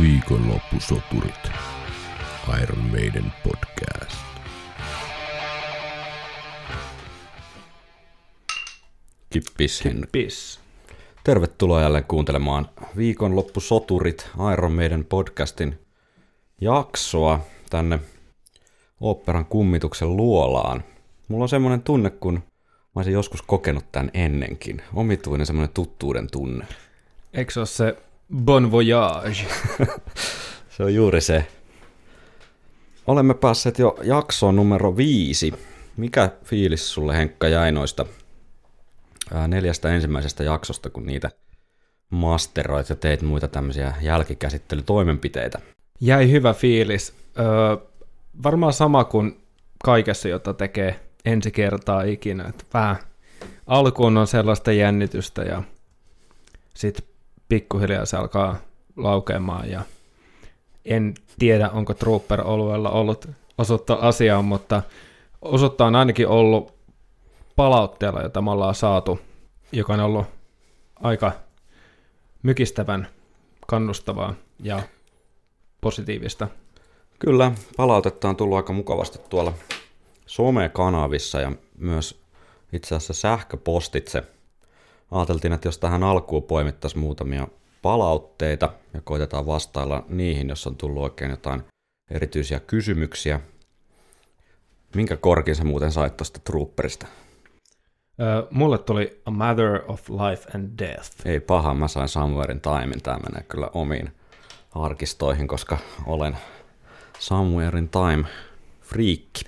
Viikonloppusoturit. Iron Maiden podcast. Kippis Henry. Pis. Tervetuloa jälleen kuuntelemaan Viikonloppusoturit Iron Maiden podcastin jaksoa tänne oopperan kummituksen luolaan. Mulla on semmoinen tunne, kun mä olisin joskus kokenut tämän ennenkin. Omituinen semmoinen tuttuuden tunne. Eikö se ole se Bon Voyage? Se on juuri se. Olemme päässeet jo jaksoon numero viisi. Mikä fiilis sulle Henkka jäi noista neljästä ensimmäisestä jaksosta, kun niitä masteroit ja teit muita tämmöisiä jälkikäsittelytoimenpiteitä? Jäi hyvä fiilis. Öö, varmaan sama kuin kaikessa, jota tekee ensi kertaa ikinä. Et vähän alkuun on sellaista jännitystä ja sitten pikkuhiljaa se alkaa laukeamaan ja en tiedä, onko Trooper-olueella ollut osoittaa asiaa, mutta osoittaa on ainakin ollut palautteella, jota me ollaan saatu, joka on ollut aika mykistävän kannustavaa ja positiivista. Kyllä, palautetta on tullut aika mukavasti tuolla somekanavissa ja myös itse asiassa sähköpostitse. Ajateltiin, että jos tähän alkuun poimittaisiin muutamia palautteita ja koitetaan vastailla niihin, jos on tullut oikein jotain erityisiä kysymyksiä. Minkä korkin sä muuten sait tuosta Trooperista? Öö, mulle tuli A Matter of Life and Death. Ei paha, mä sain Somewhere in Timein. Tämä menee kyllä omiin arkistoihin, koska olen Somewhere in Time friikki.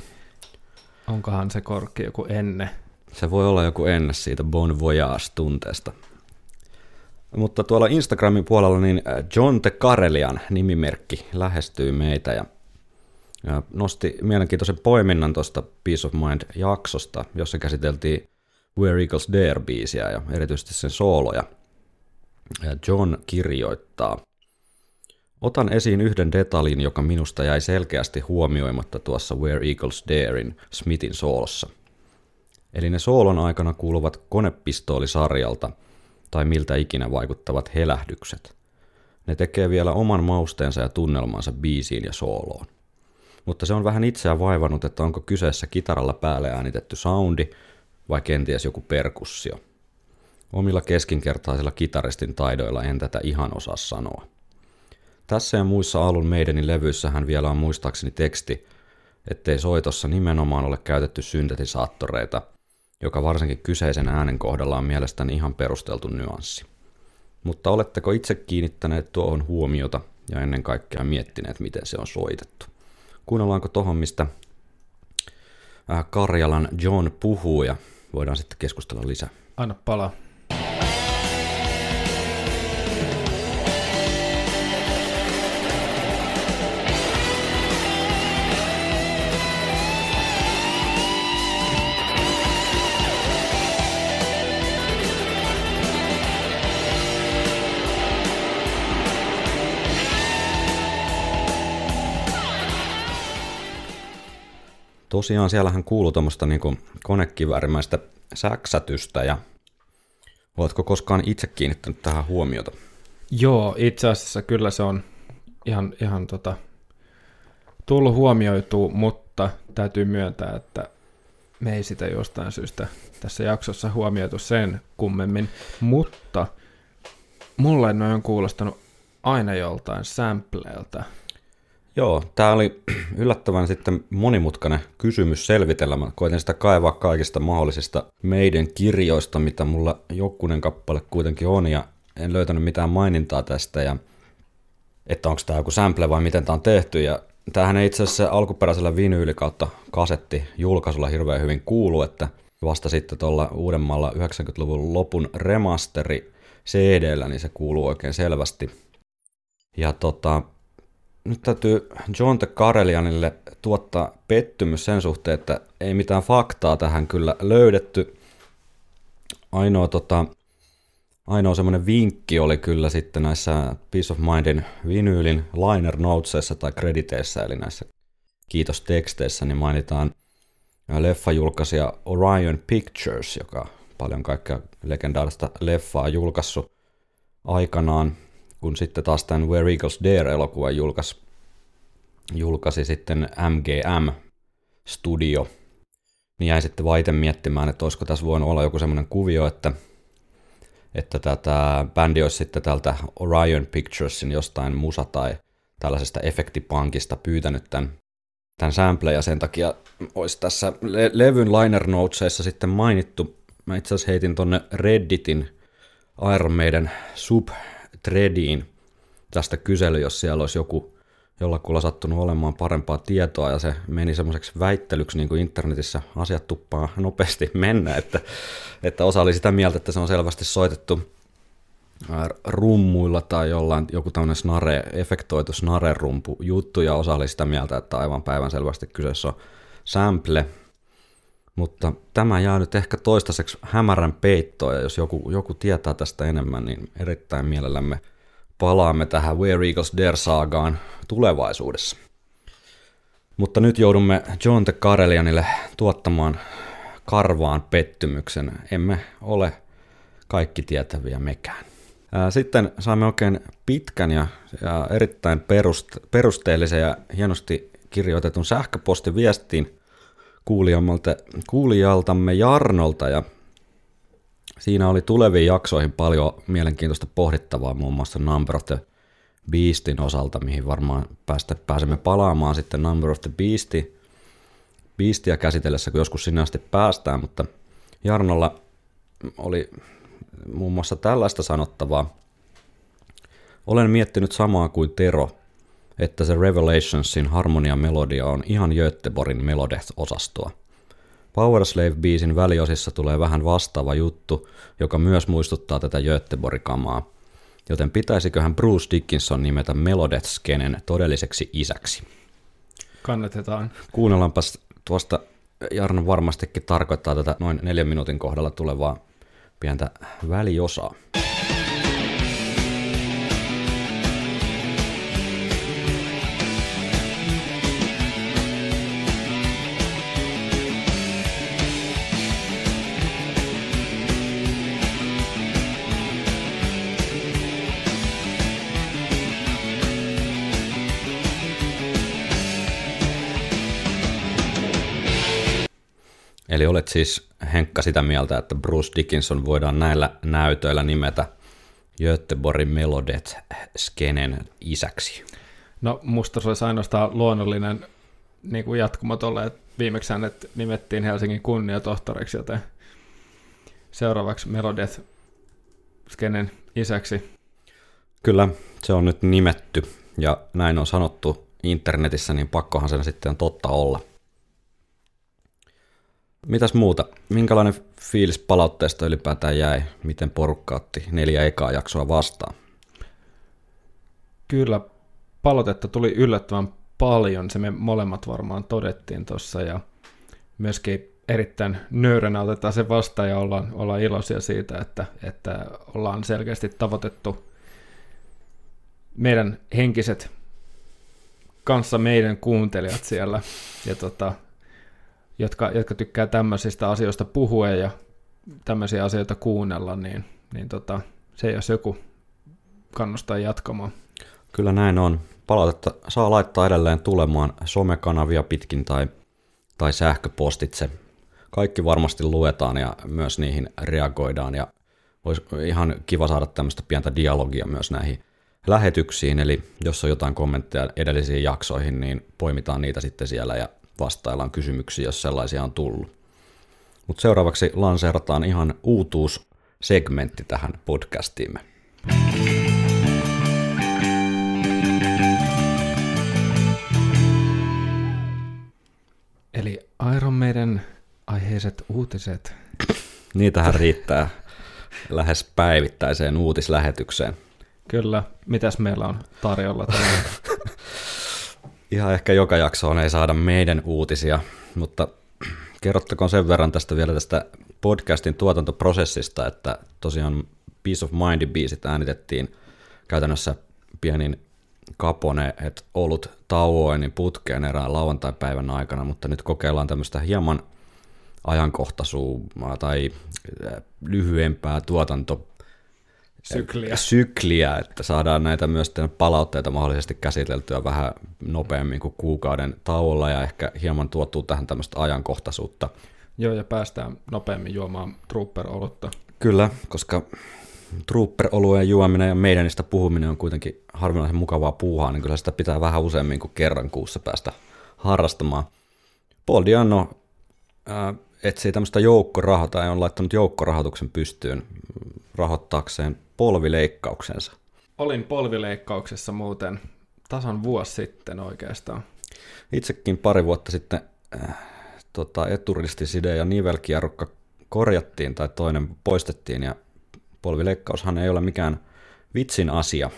Onkohan se korkki joku enne? Se voi olla joku ennen siitä Bon Voyage-tunteesta. Mutta tuolla Instagramin puolella niin äh, John the Karelian nimimerkki lähestyi meitä ja nosti mielenkiintoisen poiminnan tuosta Peace of Mind-jaksosta, jossa käsiteltiin Where Eagles Dare-biisiä ja erityisesti sen sooloja. Ja John kirjoittaa, Otan esiin yhden detaljin, joka minusta jäi selkeästi huomioimatta tuossa Where Eagles Darein Smithin soolossa. Eli ne soolon aikana kuuluvat konepistoolisarjalta tai miltä ikinä vaikuttavat helähdykset. Ne tekee vielä oman mausteensa ja tunnelmansa biisiin ja sooloon. Mutta se on vähän itseään vaivannut, että onko kyseessä kitaralla päälle äänitetty soundi vai kenties joku perkussio. Omilla keskinkertaisilla kitaristin taidoilla en tätä ihan osaa sanoa. Tässä ja muissa alun meidänin levyissähän vielä on muistaakseni teksti, ettei soitossa nimenomaan ole käytetty syntetisaattoreita, joka varsinkin kyseisen äänen kohdalla on mielestäni ihan perusteltu nyanssi. Mutta oletteko itse kiinnittäneet tuohon huomiota ja ennen kaikkea miettineet, miten se on soitettu? Kuunnellaanko tohon, mistä äh, Karjalan John puhuu ja voidaan sitten keskustella lisää. Anna palaa. Tosiaan siellähän kuuluu tuommoista niin konekiväärimäistä säksätystä ja oletko koskaan itse kiinnittänyt tähän huomiota? Joo, itse asiassa kyllä se on ihan, ihan tota, tullut huomioitua, mutta täytyy myöntää, että me ei sitä jostain syystä tässä jaksossa huomioitu sen kummemmin, mutta mulle ne on kuulostanut aina joltain sampleelta. Joo, tämä oli yllättävän sitten monimutkainen kysymys selvitellä. Mä koitin sitä kaivaa kaikista mahdollisista meidän kirjoista, mitä mulla jokunen kappale kuitenkin on, ja en löytänyt mitään mainintaa tästä, ja että onko tämä joku sample vai miten tämä on tehty, ja tämähän ei itse asiassa alkuperäisellä vinyyli kautta kasetti julkaisulla hirveän hyvin kuulu, että vasta sitten tuolla uudemmalla 90-luvun lopun remasteri CD-llä, niin se kuuluu oikein selvästi. Ja tota, nyt täytyy John the Karelianille tuottaa pettymys sen suhteen, että ei mitään faktaa tähän kyllä löydetty. Ainoa, tota, ainoa semmoinen vinkki oli kyllä sitten näissä Peace of Mindin vinyylin liner notesissa tai krediteissä, eli näissä kiitosteksteissä, niin mainitaan leffajulkaisija Orion Pictures, joka paljon kaikkea legendaarista leffaa julkaissut aikanaan kun sitten taas tämän Where Eagles Dare-elokuvan julkaisi, julkaisi sitten MGM Studio, niin jäin sitten vaiten miettimään, että olisiko tässä voinut olla joku semmoinen kuvio, että, että tätä bändi olisi sitten tältä Orion Picturesin jostain musa tai tällaisesta efektipankista pyytänyt tämän, tämän sample ja sen takia olisi tässä le- levyn liner notesissa sitten mainittu. Mä itse asiassa heitin tonne Redditin Iron Maiden subthreadiin tästä kysely, jos siellä olisi joku jollakulla sattunut olemaan parempaa tietoa ja se meni semmoiseksi väittelyksi, niin kuin internetissä asiat tuppaa nopeasti mennä, että, että osa oli sitä mieltä, että se on selvästi soitettu rummuilla tai jollain joku tämmöinen snare, efektoitu snare-rumpu juttu ja osa oli sitä mieltä, että aivan päivän selvästi kyseessä on sample, mutta tämä jää nyt ehkä toistaiseksi hämärän peittoon ja jos joku, joku tietää tästä enemmän, niin erittäin mielellämme palaamme tähän Where Eagles Dare saagaan tulevaisuudessa. Mutta nyt joudumme John de Karelianille tuottamaan karvaan pettymyksen. Emme ole kaikki tietäviä mekään. Sitten saimme oikein pitkän ja, ja erittäin perust, perusteellisen ja hienosti kirjoitetun sähköpostiviestin kuulijaltamme Jarnolta ja siinä oli tuleviin jaksoihin paljon mielenkiintoista pohdittavaa muun muassa Number of the Beastin osalta, mihin varmaan päästä, pääsemme palaamaan sitten Number of the Beasti, Beastia käsitellessä, kun joskus sinne asti päästään, mutta Jarnolla oli muun muassa tällaista sanottavaa. Olen miettinyt samaa kuin Tero, että se Revelationsin harmonian melodia on ihan Göteborgin Melodeth-osastoa. Powerslave-biisin väliosissa tulee vähän vastaava juttu, joka myös muistuttaa tätä Göteborg-kamaa, joten pitäisiköhän Bruce Dickinson nimetä Melodeth-skenen todelliseksi isäksi. Kannatetaan. Kuunnellaanpas tuosta, Jarno varmastikin tarkoittaa tätä noin neljän minuutin kohdalla tulevaa pientä väliosaa. Eli olet siis Henkka sitä mieltä, että Bruce Dickinson voidaan näillä näytöillä nimetä Göteborgin Melodet-skenen isäksi? No musta se olisi ainoastaan luonnollinen niin kuin jatkumo tolle, että viimeksi hänet nimettiin Helsingin kunniatohtoriksi, joten seuraavaksi Melodeth skenen isäksi. Kyllä, se on nyt nimetty ja näin on sanottu internetissä, niin pakkohan sen sitten totta olla. Mitäs muuta? Minkälainen fiilis palautteesta ylipäätään jäi? Miten porukka otti neljä ekaa jaksoa vastaan? Kyllä, palautetta tuli yllättävän paljon. Se me molemmat varmaan todettiin tuossa ja myöskin erittäin nöyränä otetaan se vastaan ja ollaan, ollaan iloisia siitä, että, että ollaan selkeästi tavoitettu meidän henkiset kanssa meidän kuuntelijat siellä. Ja tota, jotka, jotka tykkää tämmöisistä asioista puhua ja tämmöisiä asioita kuunnella, niin, niin tota, se jos joku kannustaa jatkamaan. Kyllä näin on. Palautetta saa laittaa edelleen tulemaan somekanavia pitkin tai, tai sähköpostitse. Kaikki varmasti luetaan ja myös niihin reagoidaan ja olisi ihan kiva saada tämmöistä pientä dialogia myös näihin lähetyksiin, eli jos on jotain kommentteja edellisiin jaksoihin, niin poimitaan niitä sitten siellä ja vastaillaan kysymyksiin, jos sellaisia on tullut. Mutta seuraavaksi lanseerataan ihan uutuussegmentti tähän podcastiimme. Eli Iron Maiden aiheiset uutiset. Niitähän riittää lähes päivittäiseen uutislähetykseen. Kyllä. Mitäs meillä on tarjolla tänään? Ihan ehkä joka jaksoon ei saada meidän uutisia, mutta kerrottakoon sen verran tästä vielä tästä podcastin tuotantoprosessista, että tosiaan Peace of Mindin biisit äänitettiin käytännössä pienin kapone, että ollut tauoin putkeen erään lauantai-päivän aikana, mutta nyt kokeillaan tämmöistä hieman ajankohtaisua tai lyhyempää tuotanto sykliä. sykliä, että saadaan näitä myös palautteita mahdollisesti käsiteltyä vähän nopeammin kuin kuukauden tauolla ja ehkä hieman tuotuu tähän tämmöistä ajankohtaisuutta. Joo, ja päästään nopeammin juomaan trooper-olutta. Kyllä, koska trooper-olueen juominen ja meidänistä puhuminen on kuitenkin harvinaisen mukavaa puuhaa, niin kyllä sitä pitää vähän useammin kuin kerran kuussa päästä harrastamaan. Paul Diano ää, etsii tämmöistä joukkorahaa tai on laittanut joukkorahoituksen pystyyn rahoittaakseen polvileikkauksensa. Olin polvileikkauksessa muuten tasan vuosi sitten oikeastaan. Itsekin pari vuotta sitten äh, tota, eturistiside ja nivelkierrukka korjattiin tai toinen poistettiin ja polvileikkaushan ei ole mikään vitsin asia.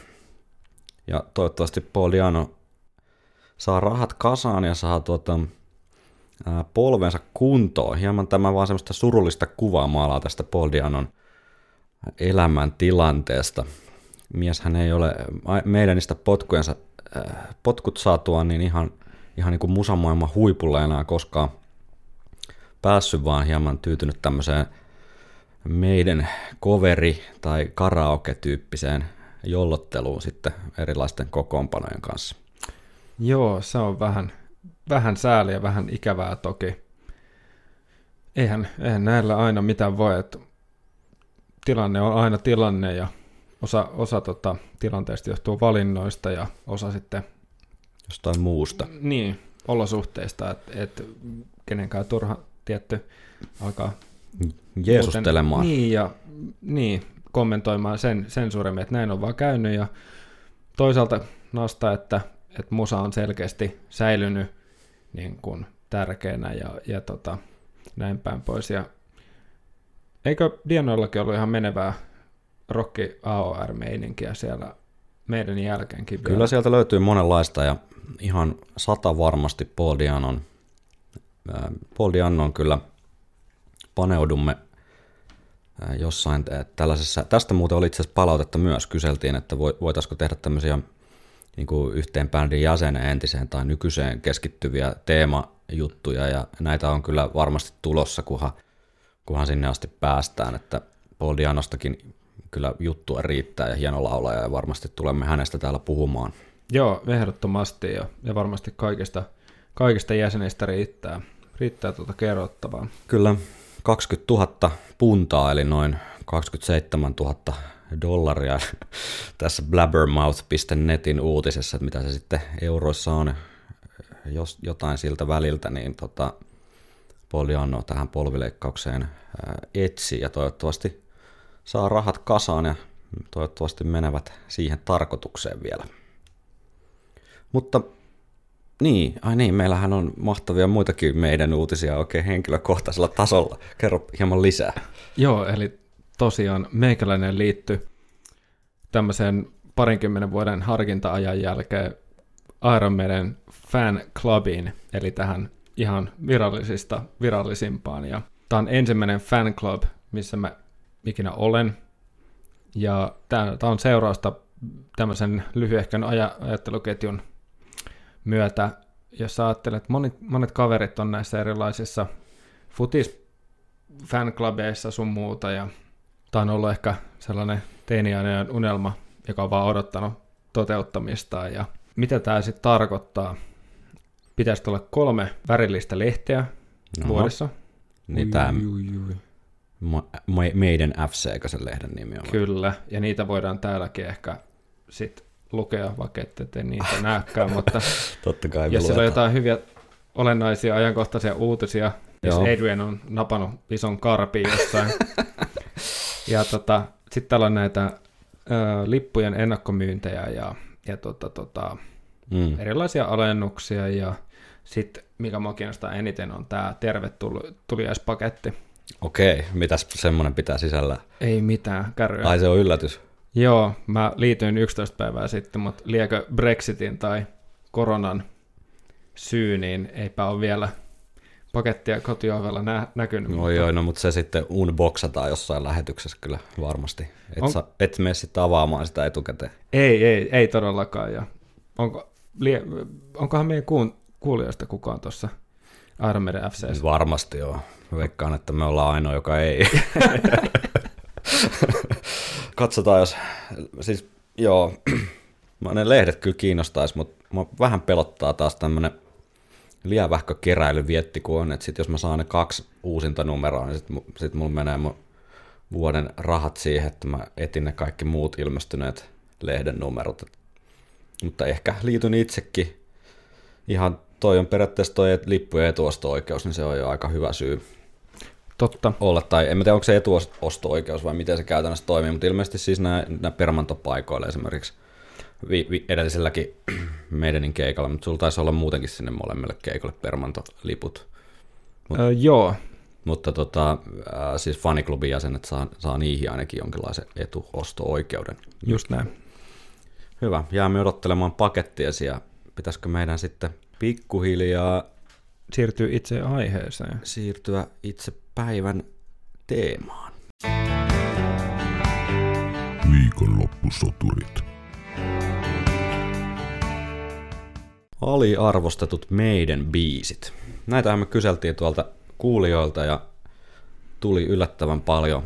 Ja toivottavasti Paul Diano saa rahat kasaan ja saa tuota, polvensa kuntoon. Hieman tämä vaan semmoista surullista kuvaa maalaa tästä Paul Dianon elämän tilanteesta. Mieshän ei ole meidän niistä potkujensa, potkut saatua niin ihan, ihan niin kuin musamaailman huipulla enää koskaan päässyt, vaan hieman tyytynyt tämmöiseen meidän coveri- tai karaoke-tyyppiseen jollotteluun sitten erilaisten kokoonpanojen kanssa. Joo, se on vähän, vähän sääliä, vähän ikävää toki. Eihän, eihän näillä aina mitään voi, että tilanne on aina tilanne ja osa, osa tota, tilanteesta johtuu valinnoista ja osa sitten Jostain muusta. niin, olosuhteista, että et kenenkään turha tietty alkaa Jeesustelemaan. Muuten, niin, ja niin, kommentoimaan sen, sen suuremmin, että näin on vaan käynyt, ja toisaalta nostaa, että, että musa on selkeästi säilynyt niin kuin tärkeänä ja, ja tota, näin päin pois. Ja eikö Dianoillakin ollut ihan menevää rocki AOR-meininkiä siellä meidän jälkeenkin? Kyllä sieltä löytyy monenlaista ja ihan sata varmasti Paul Dianon. Paul Dianon kyllä paneudumme jossain tällaisessa, tästä muuten oli itse asiassa palautetta myös, kyseltiin, että voitaisiko tehdä tämmöisiä niin kuin yhteen bändin jäsenen entiseen tai nykyiseen keskittyviä teemajuttuja, ja näitä on kyllä varmasti tulossa, kunhan, kunhan sinne asti päästään, että Paul Dianostakin kyllä juttua riittää ja hieno laulaja, ja varmasti tulemme hänestä täällä puhumaan. Joo, ehdottomasti, ja, ja varmasti kaikista, kaikista jäsenistä riittää, riittää tuota kerrottavaa. Kyllä, 20 000 puntaa, eli noin 27 000 dollaria tässä blabbermouth.netin uutisessa, että mitä se sitten euroissa on, jos jotain siltä väliltä, niin tota, Poliano tähän polvileikkaukseen etsi ja toivottavasti saa rahat kasaan ja toivottavasti menevät siihen tarkoitukseen vielä. Mutta niin, ai niin, meillähän on mahtavia muitakin meidän uutisia oikein henkilökohtaisella tasolla. Kerro hieman lisää. Joo, eli tosiaan meikäläinen liittyy tämmöisen parinkymmenen vuoden harkinta-ajan jälkeen Iron Maiden fan clubiin, eli tähän ihan virallisista virallisimpaan. Ja tämä on ensimmäinen fan club, missä mä ikinä olen. Ja tämä on seurausta tämmöisen lyhyehkön ajatteluketjun myötä, jos ajattelet, että monet, monet kaverit on näissä erilaisissa futis fanclubeissa sun muuta, ja tämä on ollut ehkä sellainen teiniainen unelma, joka on vaan odottanut toteuttamistaan, ja mitä tämä sitten tarkoittaa? Pitäisi olla kolme värillistä lehteä Oho. vuodessa. Niin tämä meidän FC, sen lehden nimi on. Kyllä, ja niitä voidaan täälläkin ehkä sitten lukea, vaikka ette te niitä näkään, mutta Totta kai jos siellä on jotain hyviä olennaisia ajankohtaisia uutisia, jos Joo. Adrian on napannut ison karpiin jossain. ja tota, sitten täällä on näitä ö, lippujen ennakkomyyntejä ja, ja tota, tota, mm. erilaisia alennuksia ja sitten mikä mua kiinnostaa eniten on tämä tervetuliaispaketti. Okei, mitäs semmoinen pitää sisällä? Ei mitään, kärryä. Ai se on yllätys. Joo, mä liityin 11 päivää sitten, mutta liekö Brexitin tai koronan syy, niin eipä ole vielä pakettia kotiovella nä- näkynyt. No mutta... joo, no mutta se sitten unboxataan jossain lähetyksessä kyllä varmasti. Et, On... sa, et mene sitten avaamaan sitä etukäteen. Ei, ei, ei todellakaan. Ja onko, lie, onkohan meidän kuun, kuulijoista kukaan tuossa Iron FCS? Varmasti joo. Veikkaan, että me ollaan ainoa, joka ei. Katsotaan, jos... Siis, joo, mä ne lehdet kyllä kiinnostaisi, mutta vähän pelottaa taas tämmönen lievähkö keräily vietti, kun on, että sit jos mä saan ne kaksi uusinta numeroa, niin sit, sit mulla menee mun vuoden rahat siihen, että mä etin ne kaikki muut ilmestyneet lehden numerot. Mutta ehkä liityn itsekin. Ihan toi on periaatteessa toi lippujen etuosto-oikeus, niin se on jo aika hyvä syy Totta. olla. Tai en tiedä, onko se etuosto-oikeus vai miten se käytännössä toimii, mutta ilmeisesti siis nämä, nämä permantopaikoilla esimerkiksi vi, vi, edelliselläkin meidänin keikalla, mutta sulla taisi olla muutenkin sinne molemmille keikolle permantoliput. Mut, öö, joo. Mutta tota, äh, siis faniklubin jäsenet saa, saa niihin ainakin jonkinlaisen etuosto-oikeuden. Just näin. Hyvä, jäämme odottelemaan pakettia ja pitäisikö meidän sitten pikkuhiljaa siirtyä itse aiheeseen. Siirtyä itse päivän teemaan. Viikonloppusoturit. Aliarvostetut meidän biisit. Näitähän me kyseltiin tuolta kuulijoilta ja tuli yllättävän paljon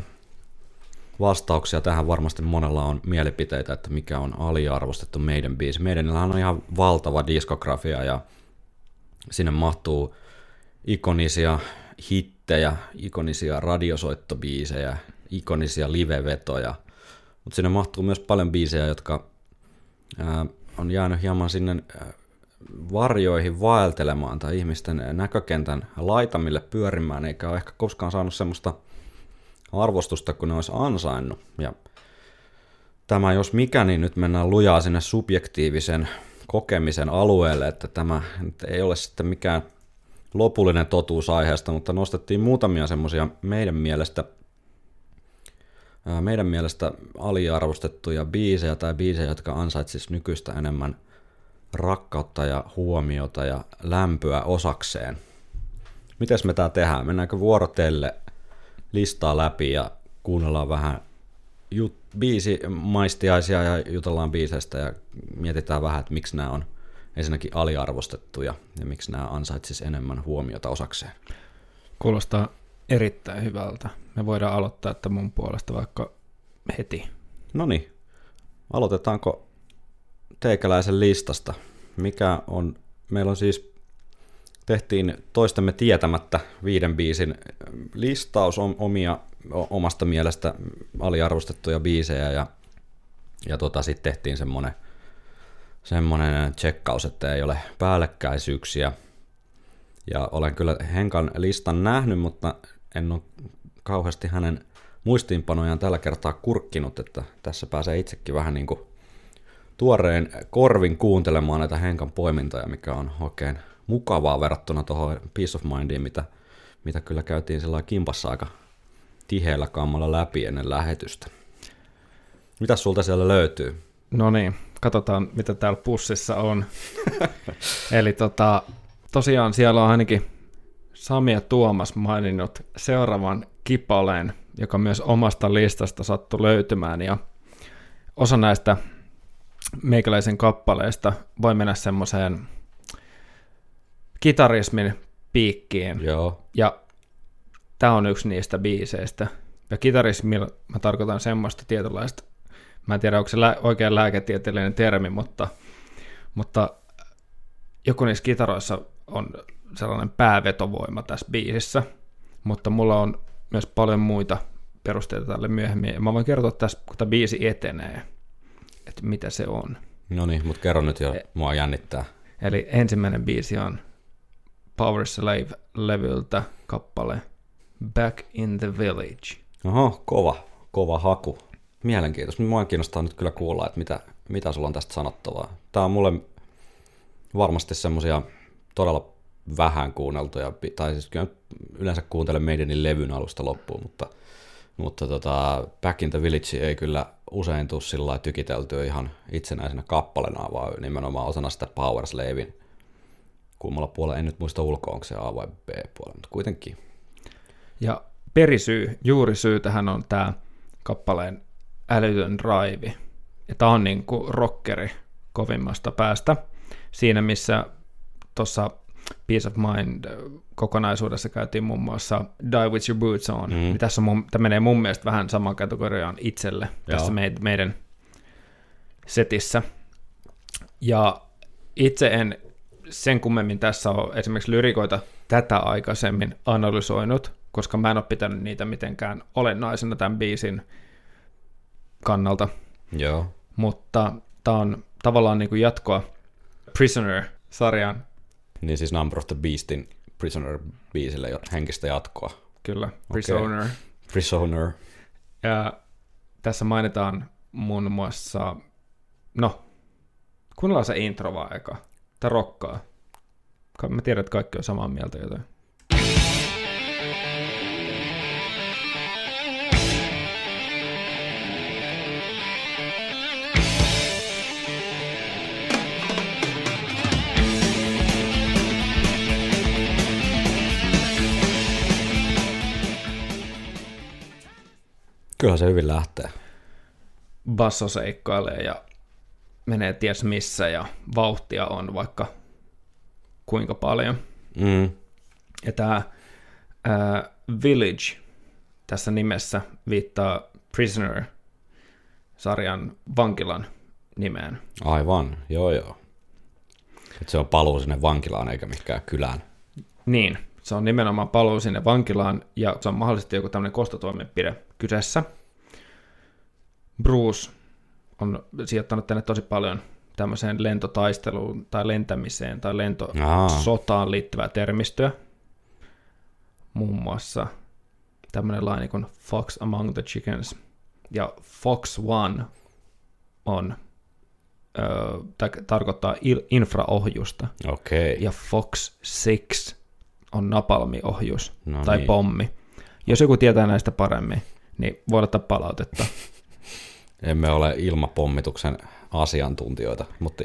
vastauksia. Tähän varmasti monella on mielipiteitä, että mikä on aliarvostettu meidän biisi. Meidänillähän on ihan valtava diskografia ja sinne mahtuu ikonisia hittejä, ikonisia radiosoittobiisejä, ikonisia livevetoja, mutta sinne mahtuu myös paljon biisejä, jotka ää, on jäänyt hieman sinne varjoihin vaeltelemaan tai ihmisten näkökentän laitamille pyörimään, eikä ole ehkä koskaan saanut semmoista arvostusta, kun ne olisi ansainnut. Ja tämä jos mikä, niin nyt mennään lujaa sinne subjektiivisen kokemisen alueelle, että tämä ei ole sitten mikään lopullinen totuus aiheesta, mutta nostettiin muutamia semmoisia meidän mielestä meidän mielestä aliarvostettuja biisejä tai biisejä, jotka ansaitsisivat nykyistä enemmän rakkautta ja huomiota ja lämpöä osakseen. Mites me tää tehdään? Mennäänkö vuorotelle listaa läpi ja kuunnellaan vähän jut, biisi maistiaisia ja jutellaan biiseistä ja mietitään vähän, että miksi nämä on ensinnäkin aliarvostettuja ja miksi nämä ansaitsis enemmän huomiota osakseen. Kuulostaa erittäin hyvältä. Me voidaan aloittaa että mun puolesta vaikka heti. No niin, aloitetaanko teikäläisen listasta? Mikä on, meillä on siis, tehtiin toistemme tietämättä viiden biisin listaus omia omasta mielestä aliarvostettuja biisejä ja, ja tota, sitten tehtiin semmoinen semmoinen tsekkaus, että ei ole päällekkäisyyksiä. Ja olen kyllä Henkan listan nähnyt, mutta en ole kauheasti hänen muistiinpanojaan tällä kertaa kurkkinut, että tässä pääsee itsekin vähän niin kuin tuoreen korvin kuuntelemaan näitä Henkan poimintoja, mikä on oikein mukavaa verrattuna tuohon Peace of Mindiin, mitä, mitä kyllä käytiin sillä kimpassa aika tiheällä kammalla läpi ennen lähetystä. Mitä sulta siellä löytyy? No niin, katsotaan mitä täällä pussissa on. Eli tota, tosiaan siellä on ainakin Sami ja Tuomas maininnut seuraavan kipaleen, joka myös omasta listasta sattui löytymään. Ja osa näistä meikäläisen kappaleista voi mennä semmoiseen kitarismin piikkiin. Joo. Ja tämä on yksi niistä biiseistä. Ja kitarismilla mä tarkoitan semmoista tietynlaista Mä en tiedä, onko se lä- oikein lääketieteellinen termi, mutta, mutta joku niissä kitaroissa on sellainen päävetovoima tässä biisissä, mutta mulla on myös paljon muita perusteita tälle myöhemmin. Ja mä voin kertoa tässä, kun tämä biisi etenee, että mitä se on. No niin, mutta kerro nyt jo, e- mua jännittää. Eli ensimmäinen biisi on Power Slave-levyltä kappale Back in the Village. Oho, kova, kova haku mielenkiintoista. Mua kiinnostaa nyt kyllä kuulla, että mitä, mitä sulla on tästä sanottavaa. Tämä on mulle varmasti semmoisia todella vähän kuunneltuja, tai siis kyllä yleensä kuuntelen Maidenin levyn alusta loppuun, mutta, mutta tota, Back in the Village ei kyllä usein tule sillä tykiteltyä ihan itsenäisenä kappalena, vaan nimenomaan osana sitä Power Slavein kummalla puolella, en nyt muista ulkoa, onko se A vai B puolella, mutta kuitenkin. Ja perisyy, juurisyy tähän on tämä kappaleen älytön. Ja tämä on niin kuin rockeri kovimmasta päästä. Siinä missä tuossa Peace of Mind kokonaisuudessa käytiin muun muassa Die With Your Boots On. Mm. Niin tässä on mun, tämä menee mun mielestä vähän samaan kategoriaan itselle Joo. tässä meid, meidän setissä. Ja itse en sen kummemmin tässä ole esimerkiksi lyrikoita tätä aikaisemmin analysoinut, koska mä en ole pitänyt niitä mitenkään olennaisena tämän biisin kannalta, Joo. mutta tämä on tavallaan niin kuin jatkoa Prisoner-sarjan, Niin siis Number of the Beastin Prisoner-biisille jo henkistä jatkoa. kyllä, Prisoner. Prisoner. Ja tässä mainitaan muun muassa, no, kuunnellaan se intro vaan eka, tai rokkaa. Ka- Mä tiedän, että kaikki on samaa mieltä joten. Kyllä se hyvin lähtee. basso seikkailee ja menee ties missä ja vauhtia on vaikka kuinka paljon. Mm. Ja tämä ää, Village tässä nimessä viittaa Prisoner-sarjan vankilan nimeen. Aivan, joo joo. Et se on paluu sinne vankilaan eikä mikään kylään. Niin, se on nimenomaan paluu sinne vankilaan ja se on mahdollisesti joku tämmöinen kostotoimenpide kyseessä. Bruce on sijoittanut tänne tosi paljon tämmöiseen lentotaisteluun tai lentämiseen tai Aa. lentosotaan liittyvää termistöä. Muun muassa tämmöinen laini kuin Fox Among the Chickens. Ja Fox One on, ö, tarkoittaa il- infraohjusta. Okei. Ja Fox 6 on napalmiohjus No tai niin. pommi. Jos joku tietää näistä paremmin, niin voi ottaa palautetta. Emme ole ilmapommituksen asiantuntijoita, mutta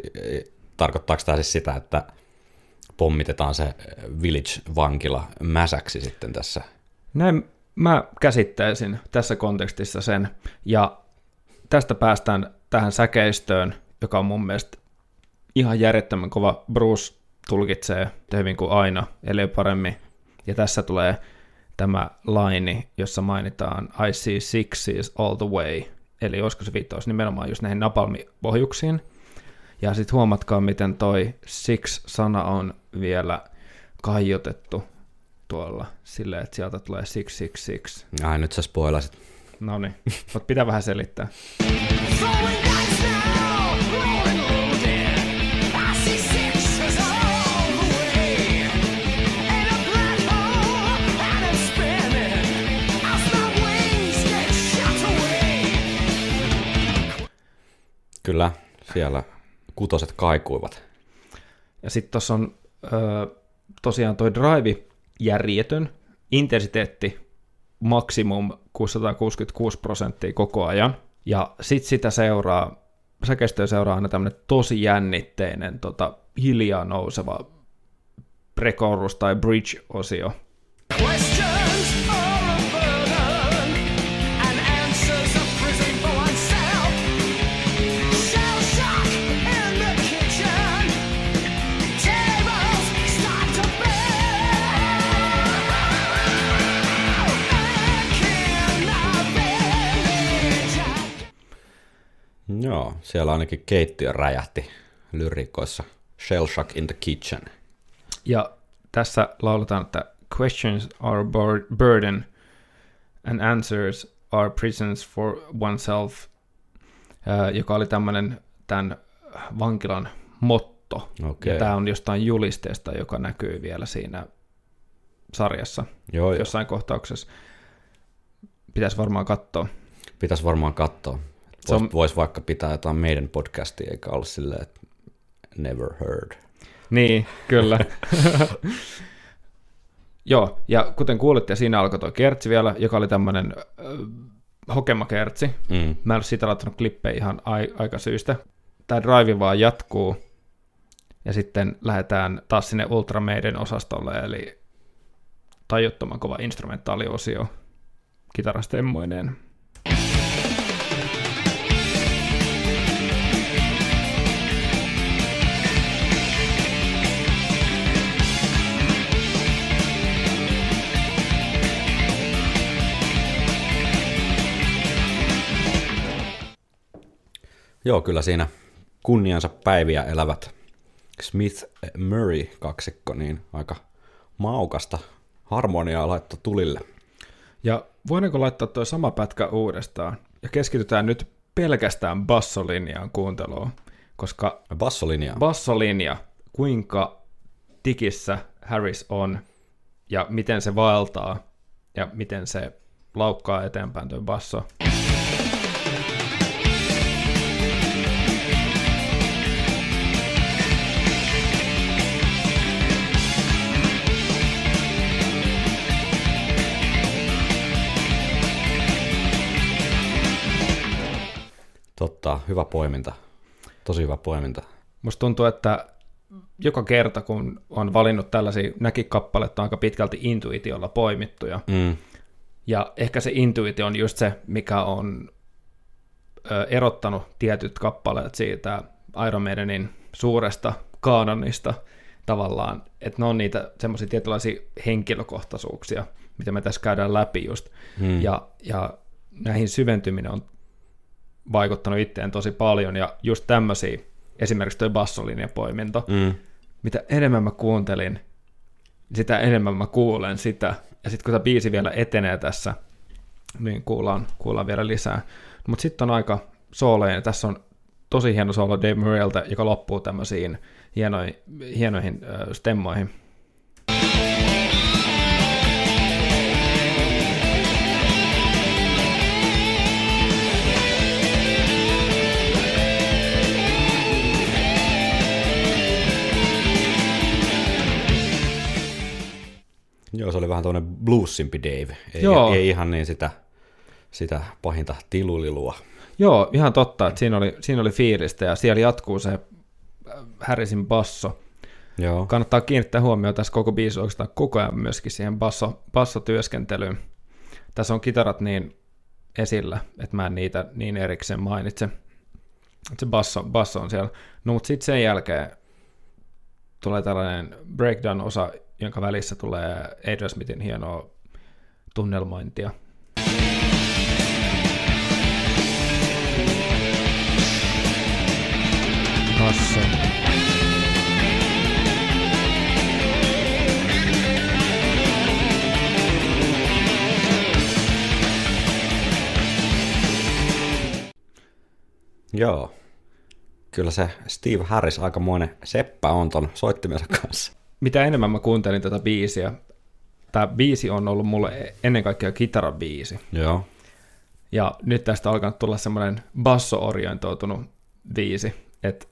tarkoittaako tämä siis sitä, että pommitetaan se Village-vankila mäsäksi sitten tässä? Näin mä käsittäisin tässä kontekstissa sen. Ja tästä päästään tähän säkeistöön, joka on mun mielestä ihan järjettömän kova. Bruce tulkitsee hyvin kuin aina, eli paremmin. Ja tässä tulee tämä laini, jossa mainitaan I see sixes all the way. Eli olisiko se viittaus nimenomaan just näihin napalmiohjuksiin. Ja sitten huomatkaa, miten toi six-sana on vielä kaiutettu tuolla silleen, että sieltä tulee 666. Ai nyt sä spoilasit. No niin, mutta pitää vähän selittää. Kyllä, siellä kutoset kaikuivat. Ja sitten tuossa on ö, tosiaan toi drive järjetön, intensiteetti maksimum 666 prosenttia koko ajan. Ja sitten sitä seuraa, säkeistöä seuraa aina tämmöinen tosi jännitteinen, tota, hiljaa nouseva pre-chorus tai bridge-osio. Questions Joo, siellä ainakin keittiö räjähti lyrikoissa. Shell Shock in the Kitchen. Ja tässä lauletaan, että questions are bur- burden and answers are prisons for oneself, ää, joka oli tämmöinen tämän vankilan motto. Okei. Ja tämä on jostain julisteesta, joka näkyy vielä siinä sarjassa Joo, joo. jossain kohtauksessa. Pitäisi varmaan katsoa. Pitäisi varmaan katsoa. Se on- Voisi vois vaikka pitää jotain meidän podcastia, eikä olla silleen, että never heard. Niin, kyllä. Joo, ja kuten kuulitte, siinä alkoi tuo kertsi vielä, joka oli tämmöinen äh, hokemakertsi. Mm. Mä en ole siitä laittanut klippejä ihan ai- aika syystä. Tämä drive vaan jatkuu, ja sitten lähdetään taas sinne Ultramaiden osastolle, eli tajuttoman kova instrumentaaliosio kitarastemmoineen. Joo, kyllä siinä kunniansa päiviä elävät Smith Murray kaksikko, niin aika maukasta harmoniaa laitto tulille. Ja voidaanko laittaa tuo sama pätkä uudestaan? Ja keskitytään nyt pelkästään bassolinjaan kuunteluun, koska Bassolinja. bassolinja, kuinka tikissä Harris on ja miten se vaeltaa ja miten se laukkaa eteenpäin tuo basso. Totta, hyvä poiminta. Tosi hyvä poiminta. Musta tuntuu, että joka kerta, kun on valinnut tällaisia näkikappaletta, on aika pitkälti intuitiolla poimittuja. Mm. Ja ehkä se intuitio on just se, mikä on ö, erottanut tietyt kappaleet siitä Iron Maidenin suuresta kaanonista tavallaan, että ne on niitä semmoisia tietynlaisia henkilökohtaisuuksia, mitä me tässä käydään läpi just. Hmm. Ja, ja näihin syventyminen on vaikuttanut itteen tosi paljon, ja just tämmöisiä, esimerkiksi toi bassolinjapoiminto, Mm. mitä enemmän mä kuuntelin, sitä enemmän mä kuulen sitä. Ja sitten kun tämä biisi vielä etenee tässä, niin kuullaan, kuullaan vielä lisää. Mutta sitten on aika sooleja. Tässä on tosi hieno soolo Dave Murraylta, joka loppuu tämmöisiin hienoihin, hienoihin äh, stemmoihin. Joo, se oli vähän tuonne bluesimpi Dave. Ei, Joo. ei ihan niin sitä, sitä pahinta tilulilua. Joo, ihan totta, että siinä oli, siinä oli fiilistä ja siellä jatkuu se äh, Harrisin basso. Joo. Kannattaa kiinnittää huomioon tässä koko biisi oikeastaan koko ajan myöskin siihen basso, bassotyöskentelyyn. Tässä on kitarat niin esillä, että mä en niitä niin erikseen mainitse. Se basso, basso on siellä. No mutta sitten sen jälkeen tulee tällainen breakdown-osa, jonka välissä tulee Adrian Smithin hienoa tunnelmointia. Basso. Joo. Kyllä se Steve Harris aikamoinen seppä on ton soittimensa kanssa. Mitä enemmän mä kuuntelin tätä biisiä, tämä biisi on ollut mulle ennen kaikkea kitarabiisi. Joo. Ja nyt tästä on alkanut tulla semmoinen basso-orientoitunut biisi, että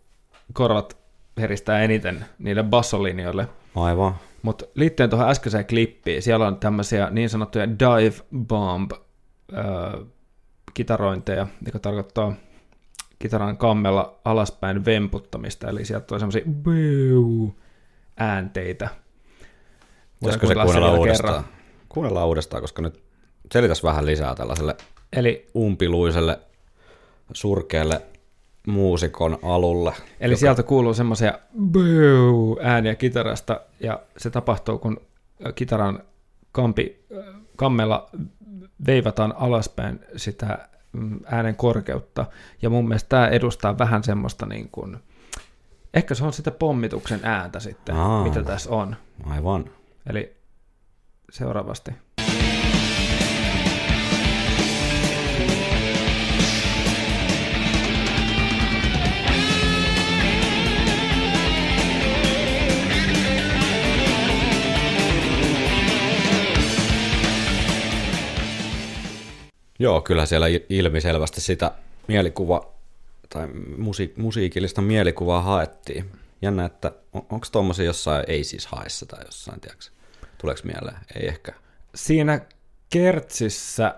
korvat heristää eniten niille bassolinjoille. Aivan. Mutta liittyen tuohon äskeiseen klippiin, siellä on tämmöisiä niin sanottuja dive bomb öö, kitarointeja, joka tarkoittaa kitaran kammella alaspäin vemputtamista, eli sieltä tulee semmoisia äänteitä. Voisiko se kuunnella uudestaan? Kuunnellaan uudestaan, koska nyt selitäs vähän lisää tällaiselle Eli, umpiluiselle, surkealle muusikon alulle. eli sieltä kuuluu semmoisia ääniä kitarasta, ja se tapahtuu, kun kitaran kampi, kammella veivataan alaspäin sitä mm, äänen korkeutta, ja mun mielestä tämä edustaa vähän semmoista niin kuin, ehkä se on sitä pommituksen ääntä sitten, Aa. mitä tässä on. Aivan. Eli seuraavasti. Joo, kyllä siellä il- ilmiselvästi sitä mielikuva tai musi- musiikillista mielikuvaa haettiin. Jännä, että on, onko tuommoisia jossain ei siis haessa tai jossain, tiedätkö? Tuleeko mieleen? Ei ehkä. Siinä kertsissä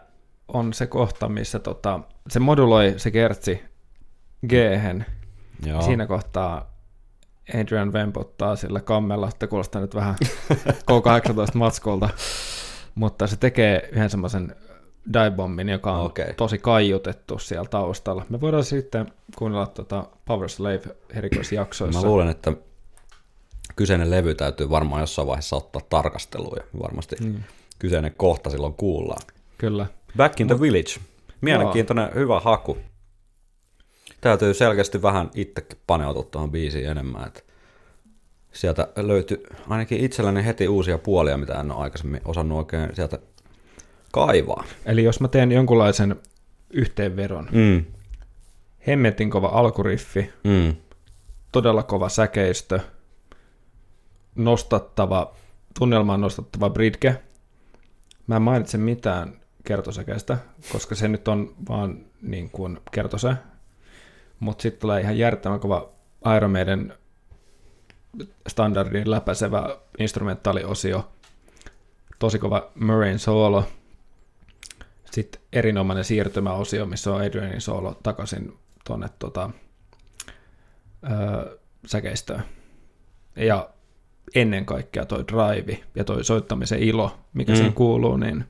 on se kohta, missä tota, se moduloi se kertsi g. Siinä kohtaa Adrian vempottaa sillä kammella, että kuulostaa nyt vähän K18-matskolta, mutta se tekee yhden semmoisen dive-bommin, joka on Okei. tosi kaiutettu siellä taustalla. Me voidaan sitten kuunnella tuota Power Slave erikoisjaksoissa. Mä luulen, että kyseinen levy täytyy varmaan jossain vaiheessa ottaa tarkasteluun ja varmasti mm. kyseinen kohta silloin kuullaan. Kyllä. Back in the Village. Mielenkiintoinen, hyvä haku. täytyy selkeästi vähän itsekin paneutua tuohon biisiin enemmän. Että sieltä löytyi ainakin itselläni heti uusia puolia, mitä en ole aikaisemmin osannut oikein sieltä kaivaa. Eli jos mä teen jonkunlaisen yhteenvedon, Mm, hemmetin kova alkuriffi, mm, todella kova säkeistö, nostattava, tunnelmaan nostattava bridge. Mä en mainitse mitään kertosäkeistä, koska se nyt on vaan niin kuin kertose. Mutta sitten tulee ihan järjettömän kova Iron Maiden standardin läpäisevä instrumentaaliosio, tosi kova Murrayn solo, sitten erinomainen siirtymäosio, missä on Adrianin solo takaisin tuonne tota, öö, säkeistöön. Ja ennen kaikkea toi drive ja toi soittamisen ilo, mikä Mm. mm. siihen kuuluu, niin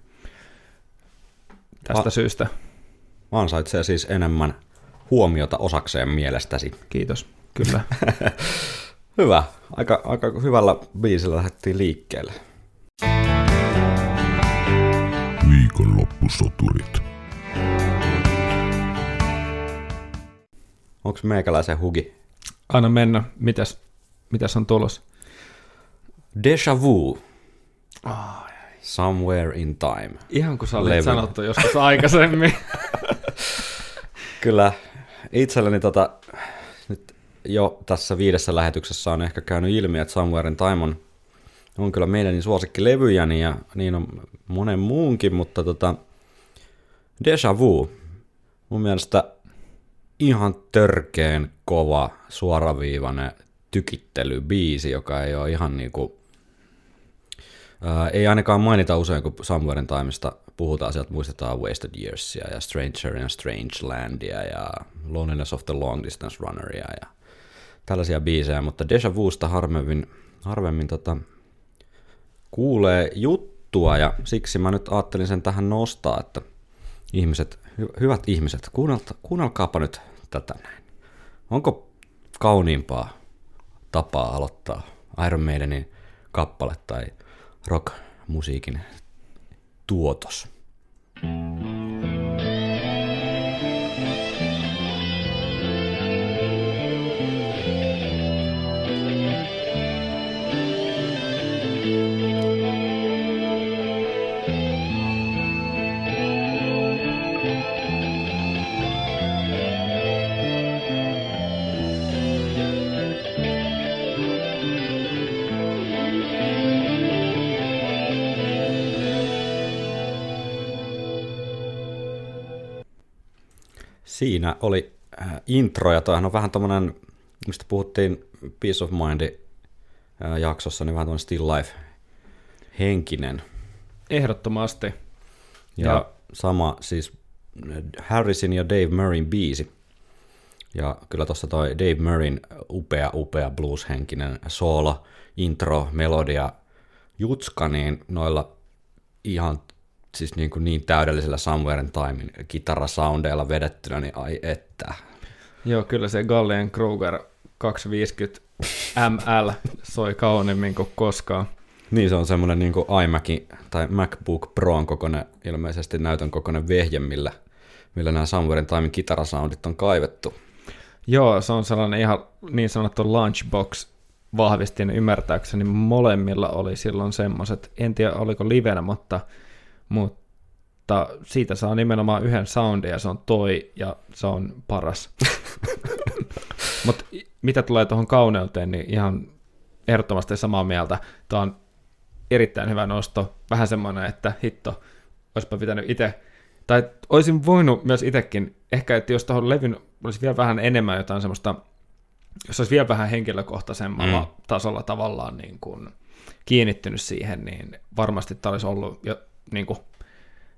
tästä A- syystä ansaitsee siis enemmän huomiota osakseen mielestäsi. kiitos. Kyllä. Hyvä. Aika, aika hyvällä biisillä lähdettiin liikkeelle. Viikonloppusoturit. Onko meikäläisen hugi? Anna mennä. Mitäs, mitäs on tulos? Deja vu. Somewhere in time. Ihan kuin sä olit Levy. sanottu joskus aikaisemmin. Kyllä itselleni tota, nyt jo tässä viidessä lähetyksessä on ehkä käynyt ilmi, että Somewhere in Time on, on kyllä meidän suosikkilevyjäni ja niin on monen muunkin, mutta tota, Deja Vu, mun mielestä ihan törkeen kova, suoraviivainen tykittelybiisi, joka ei ole ihan niinku, ää, ei ainakaan mainita usein, kun Somewhere in Timeista puhutaan, sieltä muistetaan Wasted Yearsia ja Stranger in a Strange Landia ja Loneliness of the Long Distance Runneria ja tällaisia biisejä, mutta Deja Vusta harvemmin, harvemmin tota, kuulee juttua ja siksi mä nyt ajattelin sen tähän nostaa, että ihmiset, hy- hyvät ihmiset, kuunnelkaapa nyt tätä näin. Onko kauniimpaa tapaa aloittaa Iron Maidenin kappale tai rock-musiikin tuotos? Siinä oli äh, intro, ja toihan on vähän tommonen, mistä puhuttiin Peace of Mind äh, jaksossa, niin vähän tommonen still life henkinen. Ehdottomasti. Ja, Ja- sama siis Harrisin ja Dave Murrayn biisi. Ja kyllä tuossa toi Dave Murrayn upea, upea blues-henkinen solo, intro, melodia, jutska, niin noilla ihan siis niin, kuin niin täydellisellä Somewhere in Timein kitarasoundeilla vedettynä, niin ai että. Joo, kyllä se Gallien Kruger 250 ML soi kauniimmin kuin koskaan. Niin se on semmoinen niin kuin iMacin tai MacBook Proon kokoinen, ilmeisesti näytön kokoinen vehje, millä, millä nämä Somewhere in Timein kitarasoundit on kaivettu. Joo, se on sellainen ihan niin sanottu lunchbox vahvistin ymmärtääkseni molemmilla oli silloin semmoiset, en tiedä oliko livenä, mutta, mutta siitä saa nimenomaan yhden soundin ja se on toi ja se on paras. mutta mitä tulee tuohon kauneuteen, niin ihan ehdottomasti samaa mieltä. Tämä on erittäin hyvä nosto. Vähän semmoinen, että hitto, olisipa pitänyt itse, tai olisin voinut myös itsekin, ehkä että jos tuohon levyn olisi vielä vähän enemmän jotain semmoista, jos olisi vielä vähän henkilökohtaisemmalla mm. tasolla tavallaan niin kuin kiinnittynyt siihen, niin varmasti tämä olisi ollut jo niin kuin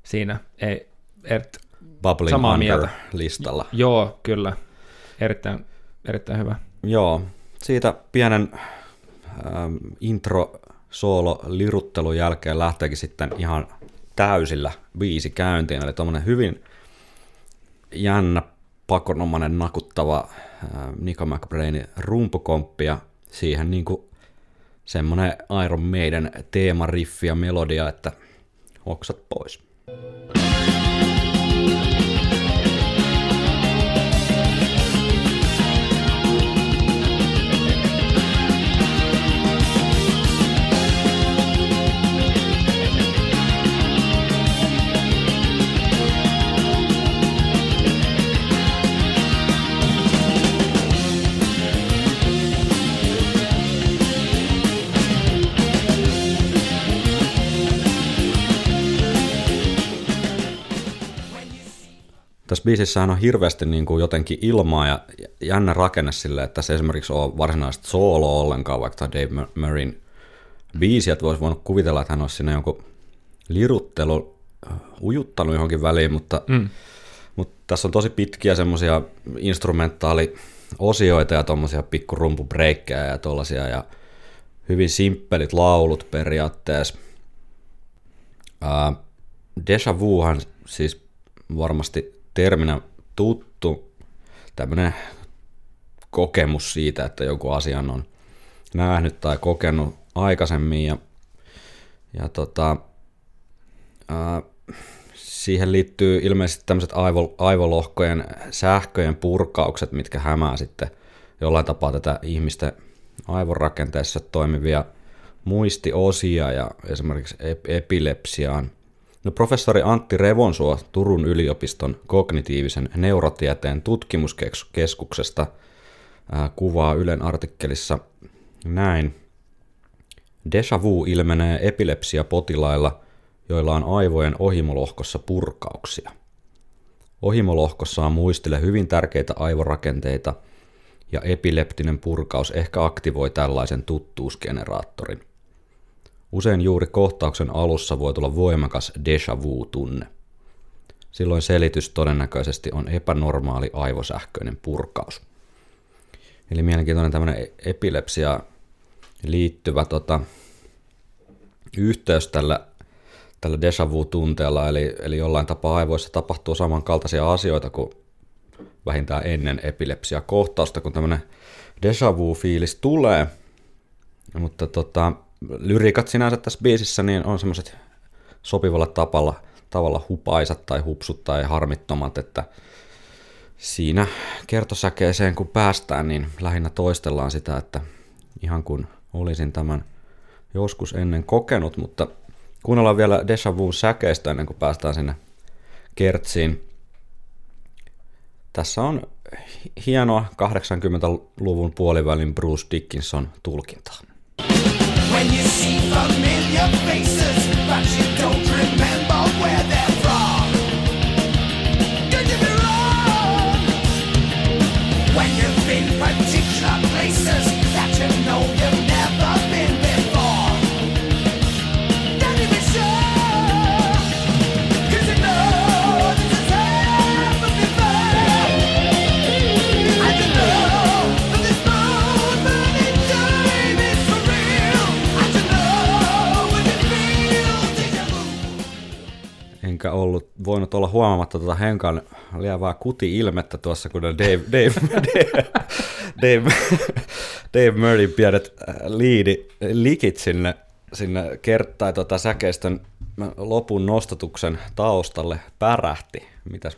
siinä. Ei, ert, Bubbling Samaa mieltä. listalla. joo, kyllä. Erittäin, erittäin hyvä. Joo, siitä pienen ähm, intro soolo liruttelun jälkeen lähteekin sitten ihan täysillä biisi käyntiin, eli tuommoinen hyvin jännä, pakonomainen, nakuttava äh, Nico McBrainin rumpukomppi ja siihen niin kuin semmoinen Iron Maiden teemariffi ja melodia, että oksat pois. Tässä biisissähän on hirveästi niin kuin jotenkin ilmaa ja jännä rakenne sille, että se esimerkiksi on varsinaista sooloa ollenkaan, vaikka Dave Murrayn biisi, että voisi voinut kuvitella, että hän olisi siinä jonkun liruttelu äh, ujuttanut johonkin väliin, mutta, mm. mutta tässä on tosi pitkiä semmoisia instrumentaaliosioita ja tuommoisia pikku rumpubreikkejä ja tollasia ja hyvin simppelit laulut periaatteessa. Uh, Deja vuhan siis varmasti terminä tuttu tämmöinen kokemus siitä, että joku asian on nähnyt tai kokenut aikaisemmin ja, ja tota, ää, siihen liittyy ilmeisesti tämmöiset aivo, aivolohkojen sähköjen purkaukset, mitkä hämää sitten jollain tapaa tätä ihmisten aivorakenteessa toimivia muistiosia ja esimerkiksi epilepsiaan. No, professori Antti Revonsuo Turun yliopiston kognitiivisen neurotieteen tutkimuskeskuksesta kuvaa Ylen artikkelissa näin. Deja vu ilmenee epilepsiapotilailla, joilla on aivojen ohimolohkossa purkauksia. Ohimolohkossa on muistille hyvin tärkeitä aivorakenteita, ja epileptinen purkaus ehkä aktivoi tällaisen tuttuusgeneraattorin. Usein juuri kohtauksen alussa voi tulla voimakas deja vu-tunne. Silloin selitys todennäköisesti on epänormaali aivosähköinen purkaus. Eli mielenkiintoinen tämmöinen epilepsia liittyvä tota, yhteys tällä, tällä deja vu-tunteella, eli, eli jollain tapaa aivoissa tapahtuu samankaltaisia asioita kuin vähintään ennen epilepsia-kohtausta, kun tämmöinen deja vu-fiilis tulee. Mutta tota, lyriikat sinänsä tässä biisissä niin on semmoiset sopivalla tavalla, tavalla hupaisat tai hupsut tai harmittomat, että siinä kertosäkeeseen kun päästään, niin lähinnä toistellaan sitä, että ihan kun olisin tämän joskus ennen kokenut, mutta kuunnellaan vielä Deja Vu säkeistä ennen kuin päästään sinne kertsiin. Tässä on hienoa 80-luvun puolivälin Bruce Dickinson tulkintaa. When you see familiar faces, voinut olla huomaamatta tuota Henkan lievää kuti-ilmettä tuossa, kun Dave, Dave, Dave, Dave, Dave Murray pienet äh, liidi, likit sinne, sinne kert, tai tota säkeistön lopun nostatuksen taustalle pärähti. Mitäs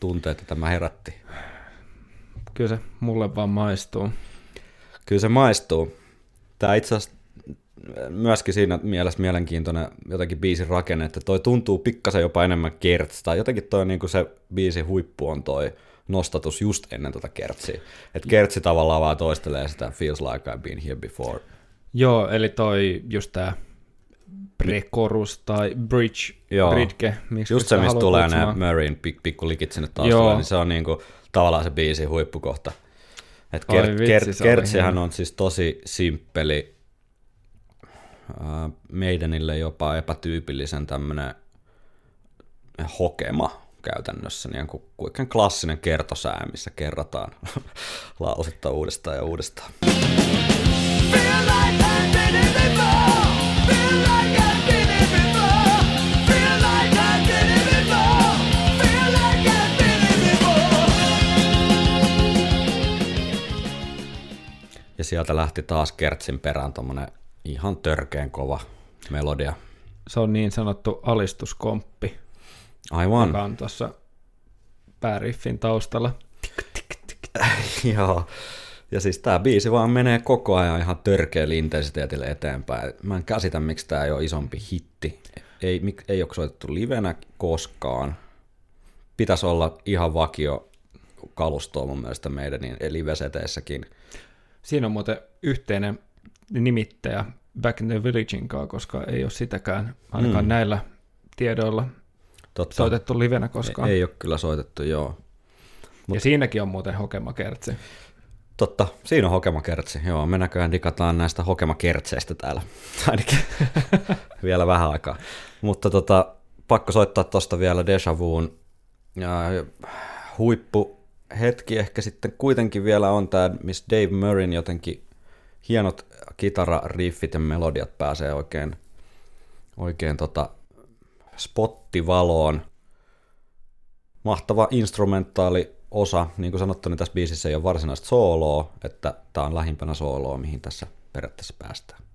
tunteita tämä herätti? Kyllä se mulle vaan maistuu. Kyllä se maistuu. Tämä itse asiassa myöskin siinä mielessä mielenkiintoinen jotenkin biisin rakenne, että toi tuntuu pikkasen jopa enemmän kertsi, tai jotenkin toi niinku se biisin huippu on toi nostatus just ennen tota kertsiä. Että kertsi tavallaan vaan toistelee sitä feels like I've been here before. Joo, eli toi just tää pre-chorus tai bridge, Joo. bridge, miksi Just se, mistä tulee ne kutsumaan. Murrayn pik, pikku likit sinne taustalle, Joo. niin se on niinku tavallaan se biisin huippukohta. Et Ai ker, vitsi, ker, kertsihän on siis tosi simppeli, meidänille jopa epätyypillisen tämmönen hokema käytännössä, niin kuin kuinka klassinen kertosää, missä kerrataan lausetta uudestaan ja uudestaan. Feel like before. Feel like before. Feel like before. Feel like before. Ja sieltä lähti taas kertsin perään tommonen ihan törkeen kova melodia. Se on niin sanottu alistuskomppi, Aivan. joka on tuossa pääriffin taustalla. Joo. Ja siis tää biisi vaan menee koko ajan ihan törkeällä intensiteetillä eteenpäin. Mä en käsitä, miksi tää ei ole isompi hitti. Ei, mik- ei ole soitettu livenä koskaan. Pitäisi olla ihan vakio kalustoa mun mielestä meidän niin liveseteissäkin. Siinä on muuten yhteinen nimittäjä Back in the Villagein kanssa, koska ei ole sitäkään ainakaan Mm. näillä tiedoilla. Totta. soitettu livenä koskaan. Ei, ei ole kyllä soitettu, joo. Ja siinäkin on muuten hokemakertsi. Totta, siinä on hokemakertsi. Joo, me näköjään digataan näistä hokemakertseistä täällä. Ainakin vielä vähän aikaa. Mutta tota, pakko soittaa tosta vielä Deja Vuun ja huippu hetki ehkä sitten kuitenkin vielä on tämä, missä Dave Murrayn jotenkin hienot kitarariffit ja melodiat pääsee oikein, oikein tota spottivaloon. Mahtava instrumentaali osa, niin kuin sanottu, niin tässä biisissä ei ole varsinaista sooloa, että tämä on lähimpänä sooloa, mihin tässä periaatteessa päästään.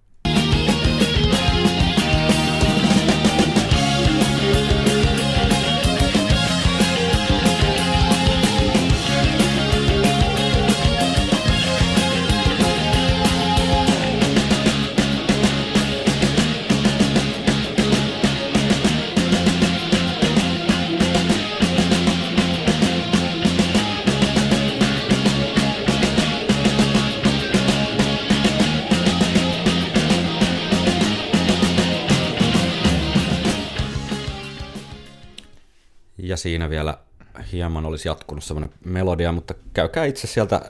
Ja siinä vielä hieman olisi jatkunut semmoinen melodia, mutta käykää itse sieltä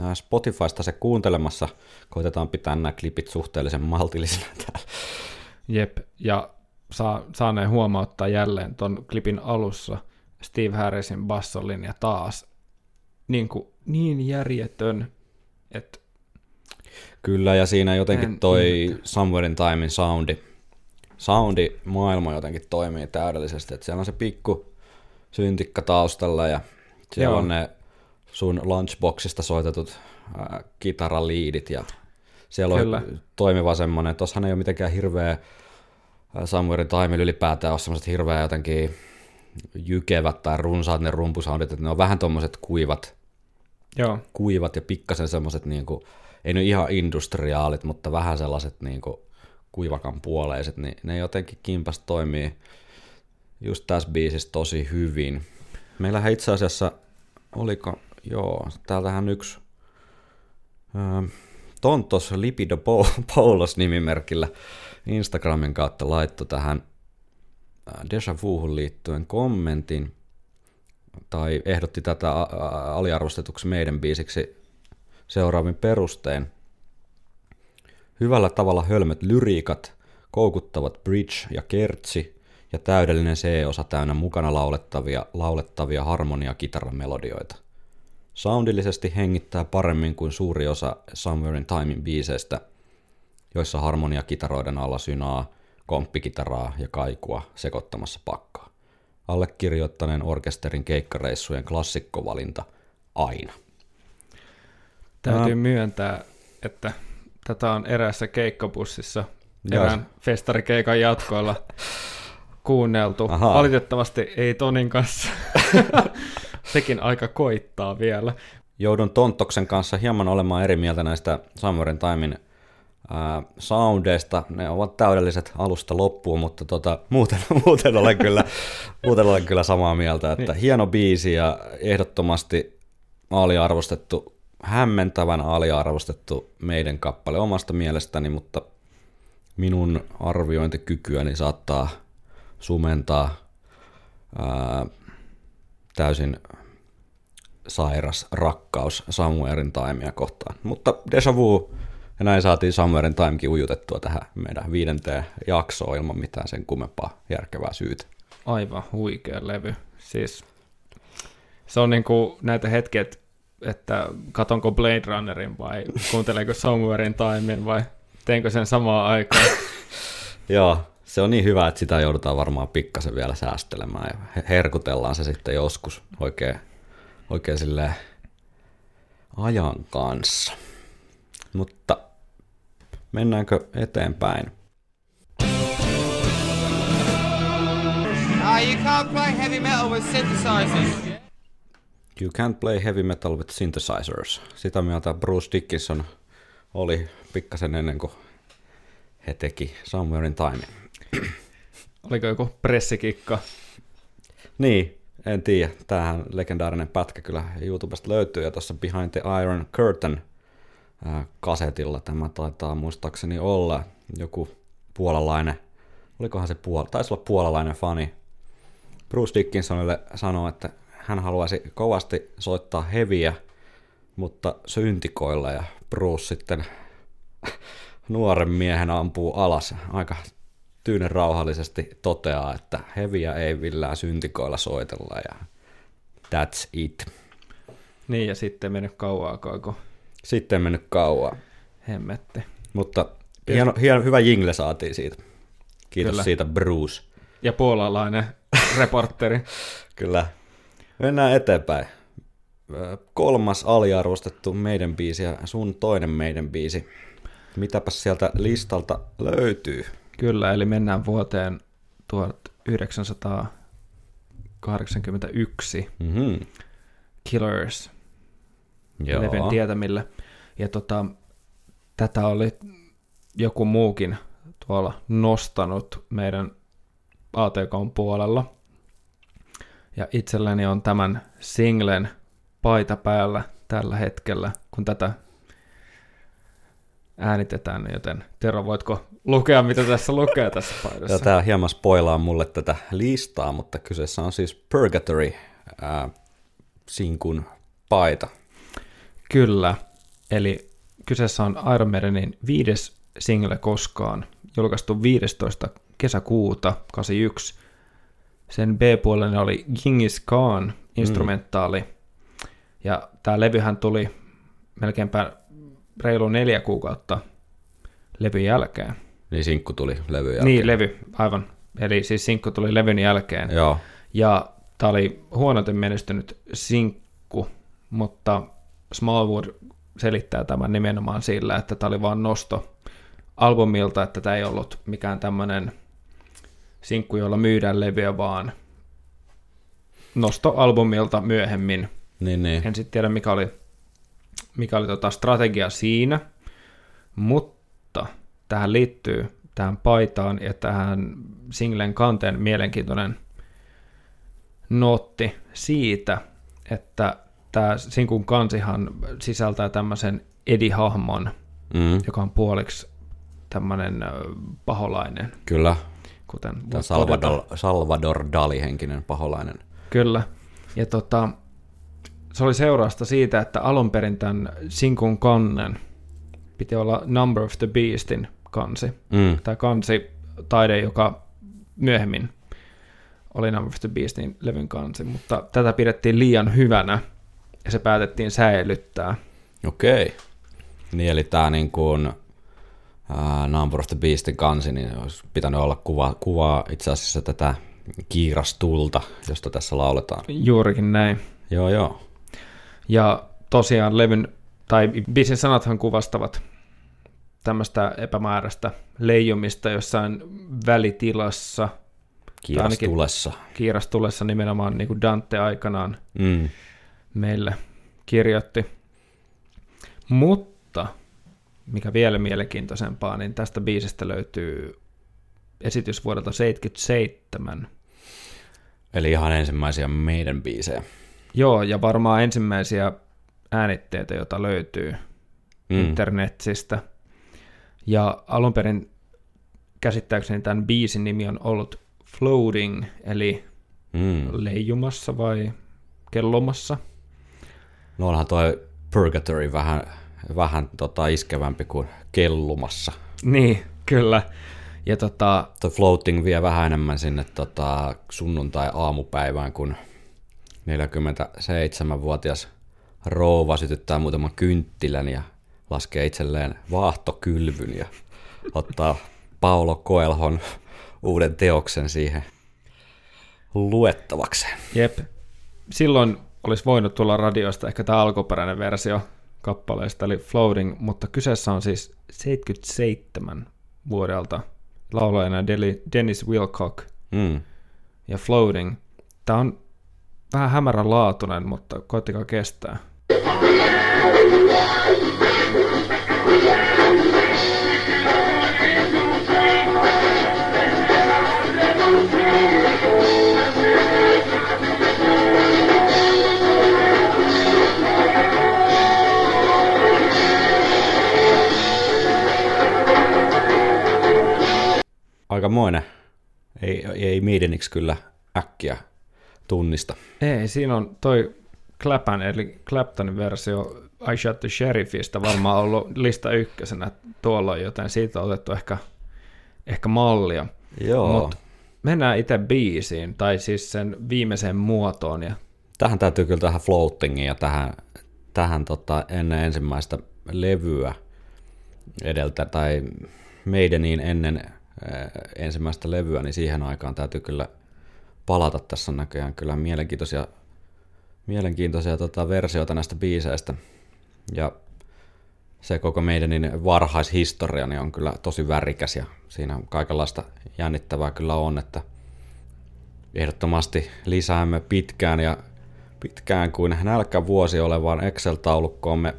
äh, Spotifysta se kuuntelemassa. Koitetaan pitää nämä klipit suhteellisen maltillisena täällä. Jep, ja saa, saaneen huomauttaa jälleen ton klipin alussa Steve Harrisin bassolinja taas niin, kuin, niin järjetön, että Kyllä, ja siinä jotenkin En toi. Somewhere in Timein soundi, soundi maailma jotenkin toimii täydellisesti, että siellä on se pikku syntikka taustalla ja siellä Joo. on ne sun lunchboxista soitetut äh, kitaraliidit ja siellä Kyllä. on toimiva semmoinen, tossahan ei ole mitenkään hirveä äh, Somewhere in Time ylipäätään ole semmoiset hirveä jotenkin jykevät tai runsaat ne rumpusoundit, että ne on vähän tommoset kuivat, joo, kuivat ja pikkasen semmoiset, niinku, ei ne ihan industriaalit, mutta vähän sellaiset niinku, kuivakan puoleiset, niin ne jotenkin kimpas toimii just tässä biisissä tosi hyvin. Meillähän itse asiassa, oliko, joo, täältähän yksi ö, Tontos Lipido Poulos nimimerkillä Instagramin kautta laittoi tähän äh, Deja Vuuhun liittyen kommentin, tai ehdotti tätä aliarvostetuksi meidän biisiksi seuraavin perustein. Hyvällä tavalla hölmöt lyriikat, koukuttavat bridge ja kertsi ja täydellinen C-osa täynnä mukana laulettavia, laulettavia harmonia kitaramelodioita. Soundillisesti hengittää paremmin kuin suuri osa Somewhere in Timein biiseistä, joissa harmonia kitaroiden alla synaa, komppikitaraa ja kaikua sekoittamassa pakkaa. Allekirjoittaneen orkesterin keikkareissujen klassikkovalinta aina. täytyy Ää. myöntää, että tätä on eräässä keikkabussissa Joo. erään festarikeikan jatkoilla kuunneltu. Ahaa. Valitettavasti ei Tonin kanssa. Sekin aika koittaa vielä. Joudun Tontoksen kanssa hieman olemaan eri mieltä näistä Somewhere in Timein ää, soundeista. Ne ovat täydelliset alusta loppuun, mutta tota, muuten, muuten, olen kyllä, muuten olen kyllä samaa mieltä, että hieno biisi ja ehdottomasti aliarvostettu, hämmentävän aliarvostettu meidän kappale omasta mielestäni, mutta minun arviointikykyäni saattaa sumentaa ää, täysin sairas rakkaus Somewhere in Timea kohtaan. Mutta Deja Vu, ja näin saatiin Somewhere in Timekin ujutettua tähän meidän viidenteen jaksoon ilman mitään sen kummempaa järkevää syytä. Aivan huikea levy. Siis se on niinku näitä hetkiä, et- että katonko Blade Runnerin vai kuunteleko Somewhere in Timein vai teenkö sen samaan aikaan. Joo, se on niin hyvä, että sitä joudutaan varmaan pikkasen vielä säästelemään ja he- herkutellaan se sitten joskus oikein, oikein silleen ajan kanssa. Mutta mennäänkö eteenpäin? You can't play heavy metal with synthesizers. You can't play heavy metal with synthesizers. Sitä mieltä Bruce Dickinson oli pikkasen ennen kuin he teki Somewhere in Time. Oliko joku pressikikka? Niin, en tiedä. Tämähän legendaarinen pätkä kyllä YouTubesta löytyy ja tuossa Behind the Iron Curtain ää, kasetilla tämä taitaa muistaakseni olla joku puolalainen, olikohan se puol, taisi olla puolalainen fani Bruce Dickinsonille sanoi, että hän haluaisi kovasti soittaa heviä, mutta syntikoilla ja Bruce sitten nuoren miehen ampuu alas aika tyynen rauhallisesti toteaa, että heviä ei millään syntikoilla soitella ja that's it. Niin, ja sitten mennyt kauaakaan, kun Sitten mennyt kauan, hemmetti. mutta hieno, hieno, hyvä jingle saatiin siitä. Kiitos Kyllä. siitä Bruce. Ja puolalainen reporteri. Kyllä. Mennään eteenpäin. Kolmas aliarvostettu meidän biisi ja sun toinen meidän biisi. Mitäpäs sieltä listalta löytyy? Kyllä, eli mennään vuoteen 1981 Mm-hmm. Killers Joo. Leven tietämille. Ja tota, tätä oli joku muukin tuolla nostanut meidän ATKn puolella. Ja itselläni on tämän singlen paita päällä tällä hetkellä, kun tätä äänitetään, joten Tero, voitko lukea, mitä tässä lukee tässä paidassa? tämä hieman spoilaa mulle tätä listaa, mutta kyseessä on siis Purgatory ää, sinkun paita. Kyllä, eli kyseessä on Iron Maidenin viides single koskaan, julkaistu 15. kesäkuuta 81. Sen B-puolella oli Genghis Khan instrumentaali, ja tämä levyhän tuli melkeinpä reilu neljä kuukautta levyn jälkeen. Niin sinkku tuli levy jälkeen. Niin, levy, aivan. Eli siis sinkku tuli levyn jälkeen. Joo, Ja tämä oli huonoiten menestynyt sinkku, mutta Smallwood selittää tämän nimenomaan sillä, että tämä oli vain nosto albumilta, että tämä ei ollut mikään tämmöinen sinkku, jolla myydään levyä, vaan nosto albumilta myöhemmin. niin, niin. En sitten tiedä, mikä oli, mikä oli tota strategia siinä, mutta tähän liittyy tähän paitaan ja tähän singlen kanteen mielenkiintoinen nootti siitä, että tämä sinkun kansihan sisältää tämmöisen Edi-hahmon, Mm, joka on puoliksi tämmöinen paholainen, kyllä. kuten Tämä Salvador. Salvador Dali-henkinen paholainen. Kyllä. Ja tota, se oli seurausta siitä, että alun perin tämän sinkun kannen piti olla Number of the Beastin kansi. Mm, Tämä kansi taide, joka myöhemmin oli Number of the Beastin levyn kansi, mutta tätä pidettiin liian hyvänä ja se päätettiin säilyttää. okei. Niin, eli tämä niin kuin, ää, Number of the Beastin kansi, niin olisi pitänyt olla kuva, kuvaa itse asiassa tätä kiirastulta, josta tässä lauletaan. Juurikin näin. Joo, joo. Ja tosiaan levyn, tai biisin sanathan kuvastavat tämmöistä epämääräistä leijumista jossain välitilassa, Kiirastulessa. kiirastulessa nimenomaan niin kuin Dante aikanaan Mm. meille kirjoitti. Mutta, mikä vielä mielenkiintoisempaa, niin tästä biisistä löytyy esitys vuodelta 77. Eli ihan ensimmäisiä meidän biisejä. Joo, ja varmaan ensimmäisiä äänitteitä, joita löytyy Mm. internetsistä. Ja alun perin käsittääkseni tämän biisin nimi on ollut Floating, eli Mm. leijumassa vai kellomassa. No onhan toi Purgatory vähän, vähän tota iskevämpi kuin kellumassa. Niin, kyllä. Ja tota, Toi floating vie vähän enemmän sinne tota, sunnuntai-aamupäivään, kun 47-vuotias rouva sytyttää muutaman kynttilän ja laskee itselleen vaahtokylvyn ja ottaa Paulo Koelhon uuden teoksen siihen luettavakseen. jep, silloin olisi voinut tulla radiosta ehkä tämä alkuperäinen versio kappaleesta, eli Floating, mutta kyseessä on siis 77 vuodelta laulajana Dennis Wilcock Mm. ja Floating. Tämä on vähän hämärän laatuinen, mutta koittakaa kestää. Aikamoinen. Ei, ei Maideniksi kyllä äkkiä tunnista. Ei, siinä on toi Clapan, eli Claptonin versio I Shot the Sheriffista varmaan ollut lista ykkösenä tuolla, joten siitä on otettu ehkä, ehkä mallia. Joo. Mut mennään itse biisiin, tai siis sen viimeiseen muotoon. Ja Tähän täytyy kyllä tähän floatingiin ja tähän, tähän tota, ennen ensimmäistä levyä edeltä, tai Maideniin ennen ensimmäistä levyä, niin siihen aikaan täytyy kyllä palata. Tässä on näköjään kyllä mielenkiintoisia, mielenkiintoisia tota, versioita näistä biiseistä. Ja se koko meidänin varhaishistoria niin on kyllä tosi värikäs ja siinä kaikenlaista jännittävää kyllä on, että ehdottomasti lisäämme pitkään ja pitkään kuin nälkävuosi olevaan Excel-taulukkoomme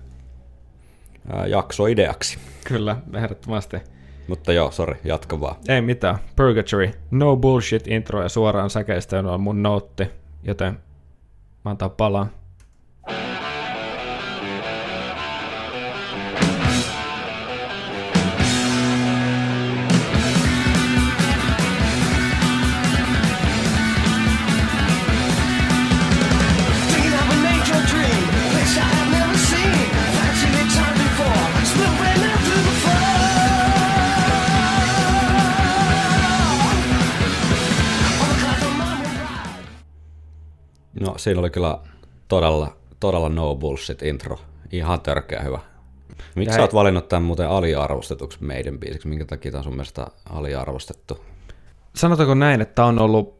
jaksoideaksi. kyllä, ehdottomasti. Mutta joo, sori, jatka vaan. Ei mitään. Purgatory. No bullshit intro ja suoraan säkeistä on mun nootti, joten mä antaa palaa. Siinä oli kyllä todella, todella no bullshit intro. Ihan törkeä hyvä. Miksi sä oot valinnut tämän muuten aliarvostetuksi meidän biisiksi? Minkä takia tämä on sun mielestä aliarvostettu? Sanotaanko näin, että tämä on ollut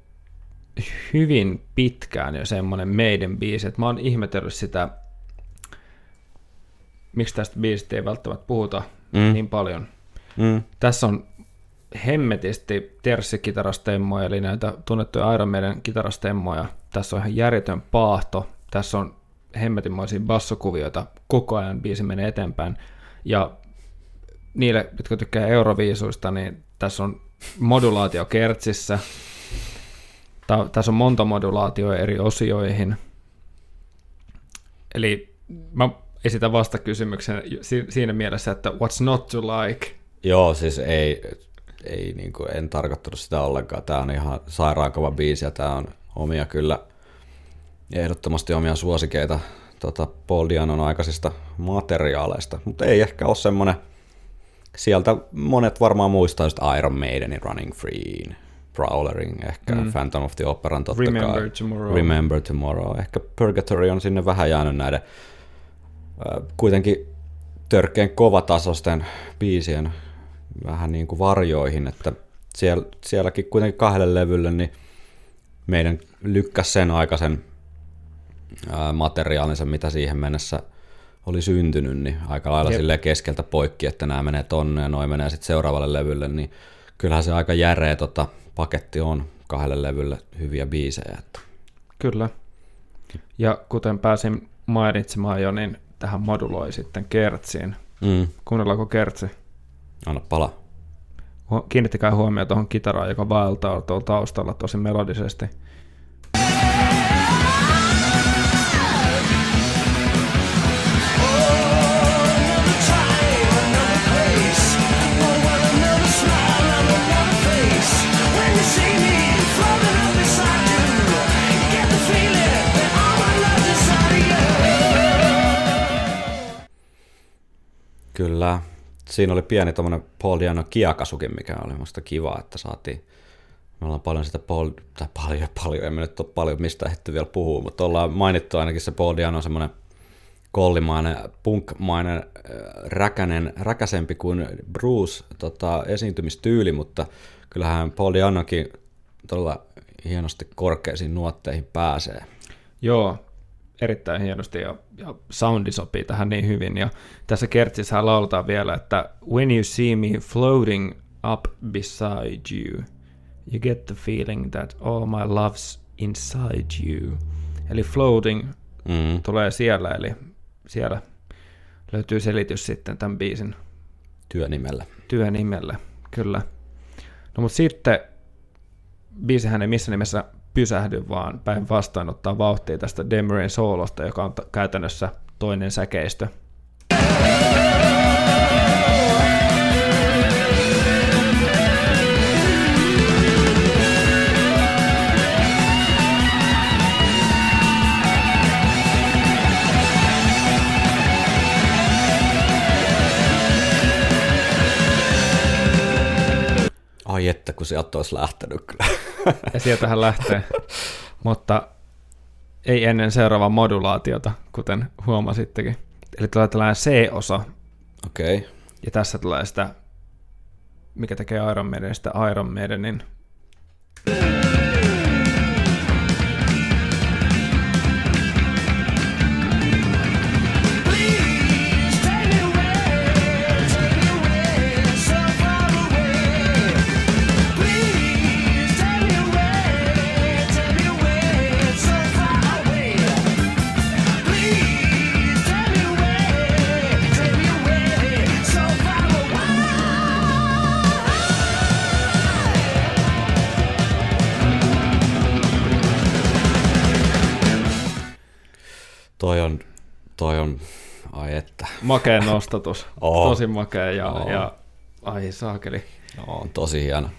hyvin pitkään jo semmoinen meidän biisi, että mä oon ihmetellyt sitä, miksi tästä biisistä ei välttämättä puhuta mm. niin paljon. Mm. Tässä on hemmetisti terssikitarastemmoja, eli näitä tunnettuja Iron Maiden kitarastemmoja. Tässä on ihan järjetön paahto. Tässä on hemmetinmoisia bassokuvioita. Koko ajan biisi menee eteenpäin. Ja niille, jotka tykkää euroviisuista, niin tässä on modulaatio kertsissä. Tässä on monta modulaatioa eri osioihin. Eli mä esitän vastakysymyksen si- siinä mielessä, että what's not to like? Joo, siis ei, ei niin kuin, en tarkoittanut sitä ollenkaan. Tämä on ihan sairaan kova biisi ja tämä on omia kyllä ehdottomasti omia suosikeita tota, Paul Dianon aikaisista materiaaleista, mutta ei ehkä ole semmoinen, sieltä monet varmaan muistaa just Iron Maidenin Running Free, Prowlerin, ehkä mm. Phantom of the Operan totta Remember kai. Tomorrow. Remember Tomorrow. Ehkä Purgatory on sinne vähän jäänyt näiden ö, kuitenkin törkeän kovatasosten biisien vähän niin kuin varjoihin, että siellä, sielläkin kuitenkin kahdelle levylle, niin meidän lykkäs sen aikaisen ää, materiaalinsa, mitä siihen mennessä oli syntynyt, niin aika lailla Jep. silleen keskeltä poikki, että nämä menee tonne ja noin menee sitten seuraavalle levylle, niin kyllähän se aika järeä tota, paketti on kahdelle levylle hyviä biisejä. Että. Kyllä. Ja kuten pääsin mainitsemaan jo, niin tähän moduloi sitten kertsiin. Mm. Kuunnellaanko kertsi? Anna pala. Kiinnittäkää huomioon tuohon kitaraan, joka vaeltaa tuolla taustalla tosi melodisesti. Another time, another place. What another smile on another face. When you see me floating up beside you, get the feeling that all my love's inside of you. Kyllä. Siinä oli pieni tommonen Paul Diano kiakasukin, mikä oli musta kiva, että saatiin me ollaan paljon sitä Paul, tai paljon, paljon, emme nyt ole paljon mistä ehditty vielä puhua, mutta ollaan mainittu ainakin se Paul Diano semmoinen kollimainen, punkmainen, äh, räkänen, räkäsempi kuin Bruce tota, esiintymistyyli, mutta kyllähän Paul Dianokin todella hienosti korkeisiin nuotteihin pääsee. Joo, erittäin hienosti ja, ja soundi sopii tähän niin hyvin. Ja tässä kertsissä lauletaan vielä, että When you see me floating up beside you, you get the feeling that all my love's inside you. Eli floating Mm. tulee siellä, eli siellä löytyy selitys sitten tämän biisin Työnimellä. työnimelle, kyllä. No mutta sitten biisihän ei missään nimessä pysähdy, vaan päinvastoin ottaa vauhtia tästä Demerin soolosta, joka on käytännössä toinen säkeistö. Ai että, kun sieltä olisi lähtenyt kyllä. Ja sieltähän lähtee. Mutta ei ennen seuraavaa modulaatiota, kuten huomasittekin. Eli tulee tällainen C-osa, Okei. Okay. ja tässä tulee sitä, mikä tekee Iron Maidenista Iron Maidenin. Please Makea nostatus. Oo. Tosi makea ja, Oo. ja ai saakeli. no, on tosi hieno.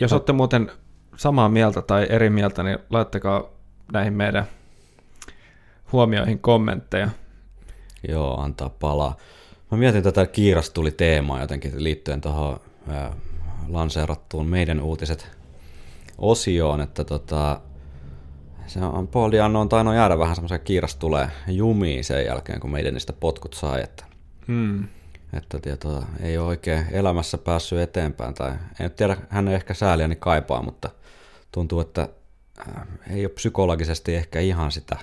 Jos olette muuten samaa mieltä tai eri mieltä, niin laittakaa näihin meidän huomioihin kommentteja. Joo, antaa palaa. Mä mietin tätä kiiras tuli teemaa jotenkin liittyen tuohon lanseerattuun meidän uutiset osioon, että tota, se on Paul on tainnut jäädä vähän semmoisen kiiras tulee jumiin sen jälkeen, kun meidän niistä potkut sai, että. Että tieto, ei ole oikein elämässä päässyt eteenpäin, tai en tiedä, hän ei ehkä sääliäni kaipaa, mutta tuntuu, että äh, ei ole psykologisesti ehkä ihan sitä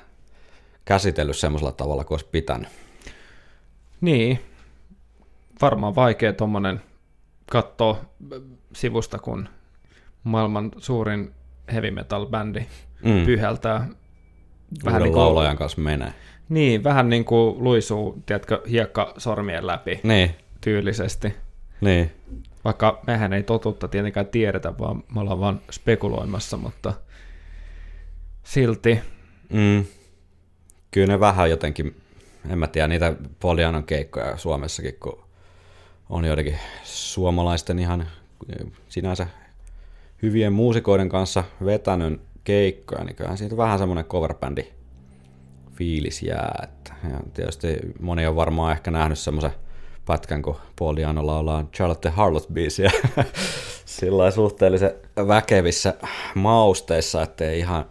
käsitellyt semmoisella tavalla kuin olisi pitänyt. Niin, varmaan vaikea tuommoinen katsoa sivusta, kun maailman suurin heavy metal bändi mm. pyhältää. Vähän niin kuin, kanssa menee. niin, vähän niin kuin luisuu, tiedätkö, hiekka sormien läpi Niin, tyylisesti. niin. Vaikka mehän ei totuutta tietenkään tiedetä, vaan me ollaan vaan spekuloimassa, mutta silti. Mm. Kyllä ne vähän jotenkin, en mä tiedä, niitä Polianon keikkoja Suomessakin, kun on joidenkin suomalaisten ihan sinänsä hyvien muusikoiden kanssa vetänyt keikkoja, niin kyllähän siitä vähän semmoinen coverbändi fiilis jää. Ja tietysti moni on varmaan ehkä nähnyt semmoisen pätkän, kun Paul Diano laulaa Charlotte Harlot-biisiä sillä suhteellisen väkevissä mausteissa, ettei ihan,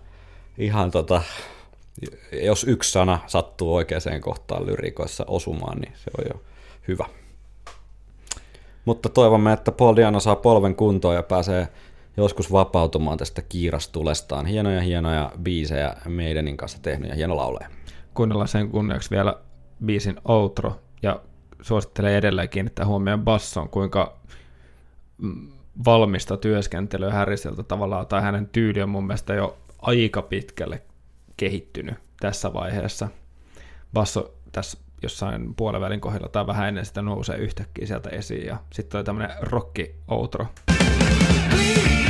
ihan tota, jos yksi sana sattuu oikeaan kohtaan lyrikoissa osumaan, niin se on jo hyvä. Mutta toivomme, että Paul Diano saa polven kuntoon ja pääsee joskus vapautumaan tästä kiirastulestaan. Hienoja, hienoja biisejä meidänin kanssa tehnyt ja hieno laulee. kuunnellaan sen kunniaksi vielä biisin outro ja suosittelen edelleen kiinnittää huomioon basson, kuinka mm, valmista työskentelyä Harrisilta tavallaan, tai hänen tyyli on mun mielestä jo aika pitkälle kehittynyt tässä vaiheessa. Basso tässä jossain puolivälin kohdalla tai vähän ennen sitä nousee yhtäkkiä sieltä esiin ja sitten oli tämmönen rocki outro. Please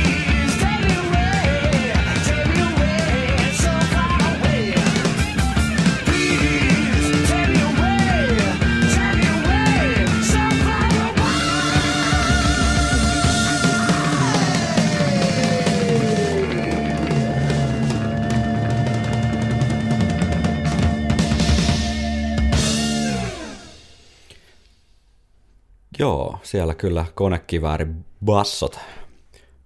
Joo, siellä kyllä konekivääri bassot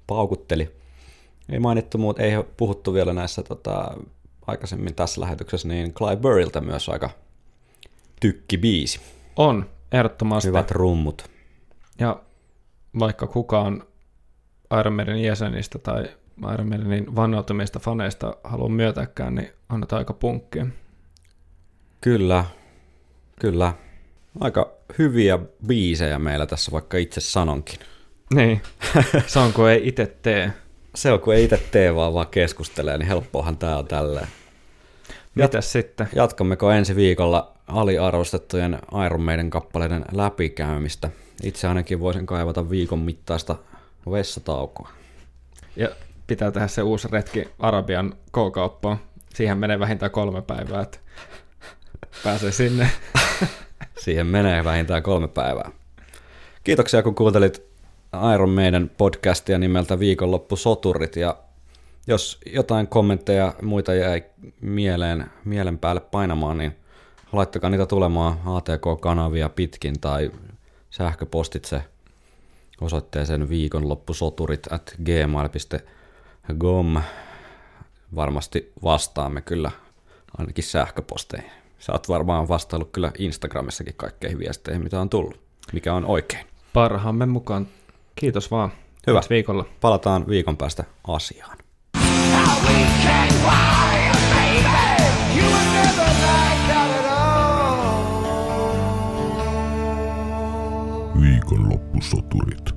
paukutteli. Ei mainittu muut, ei puhuttu vielä näissä tota, aikaisemmin tässä lähetyksessä, niin Clive Burriltä myös aika tykki biisi. On, ehdottomasti. Hyvät rummut. Ja vaikka kukaan Iron Maidenin jäsenistä tai Iron Maidenin vannoutumista faneista haluaa myötäkään, niin annetaan aika punkkia. Kyllä, kyllä. Aika hyviä biisejä meillä tässä, vaikka itse sanonkin. Niin, se on kun ei itse tee. Se on, kun ei itse tee, vaan vaan keskustelee, niin helppohan tää on tälleen. Mitäs sitten? Jatkammeko ensi viikolla aliarvostettujen Iron Maiden kappaleiden läpikäymistä? Itse ainakin voisin kaivata viikon mittaista vessataukoa. Ja pitää tehdä se uusi retki Arabian K-kauppaan. Siihen menee vähintään kolme päivää, että pääsee sinne. Siihen menee vähintään kolme päivää. Kiitoksia, kun kuuntelit Iron Maiden podcastia nimeltä Viikonloppu Soturit. Ja jos jotain kommentteja muita jäi mieleen, mielen päälle painamaan, niin laittakaa niitä tulemaan ATK-kanavia pitkin tai sähköpostitse osoitteeseen viikonloppusoturit at gmail.com. Varmasti vastaamme kyllä ainakin sähköposteihin. Sä oot varmaan vastaillut kyllä Instagramissakin kaikkeihin viesteihin, mitä on tullut. Mikä on oikein. Parhaamme mukaan. Kiitos vaan. Hyvä. Ensi viikolla. Palataan viikon päästä asiaan. Viikonloppusoturit.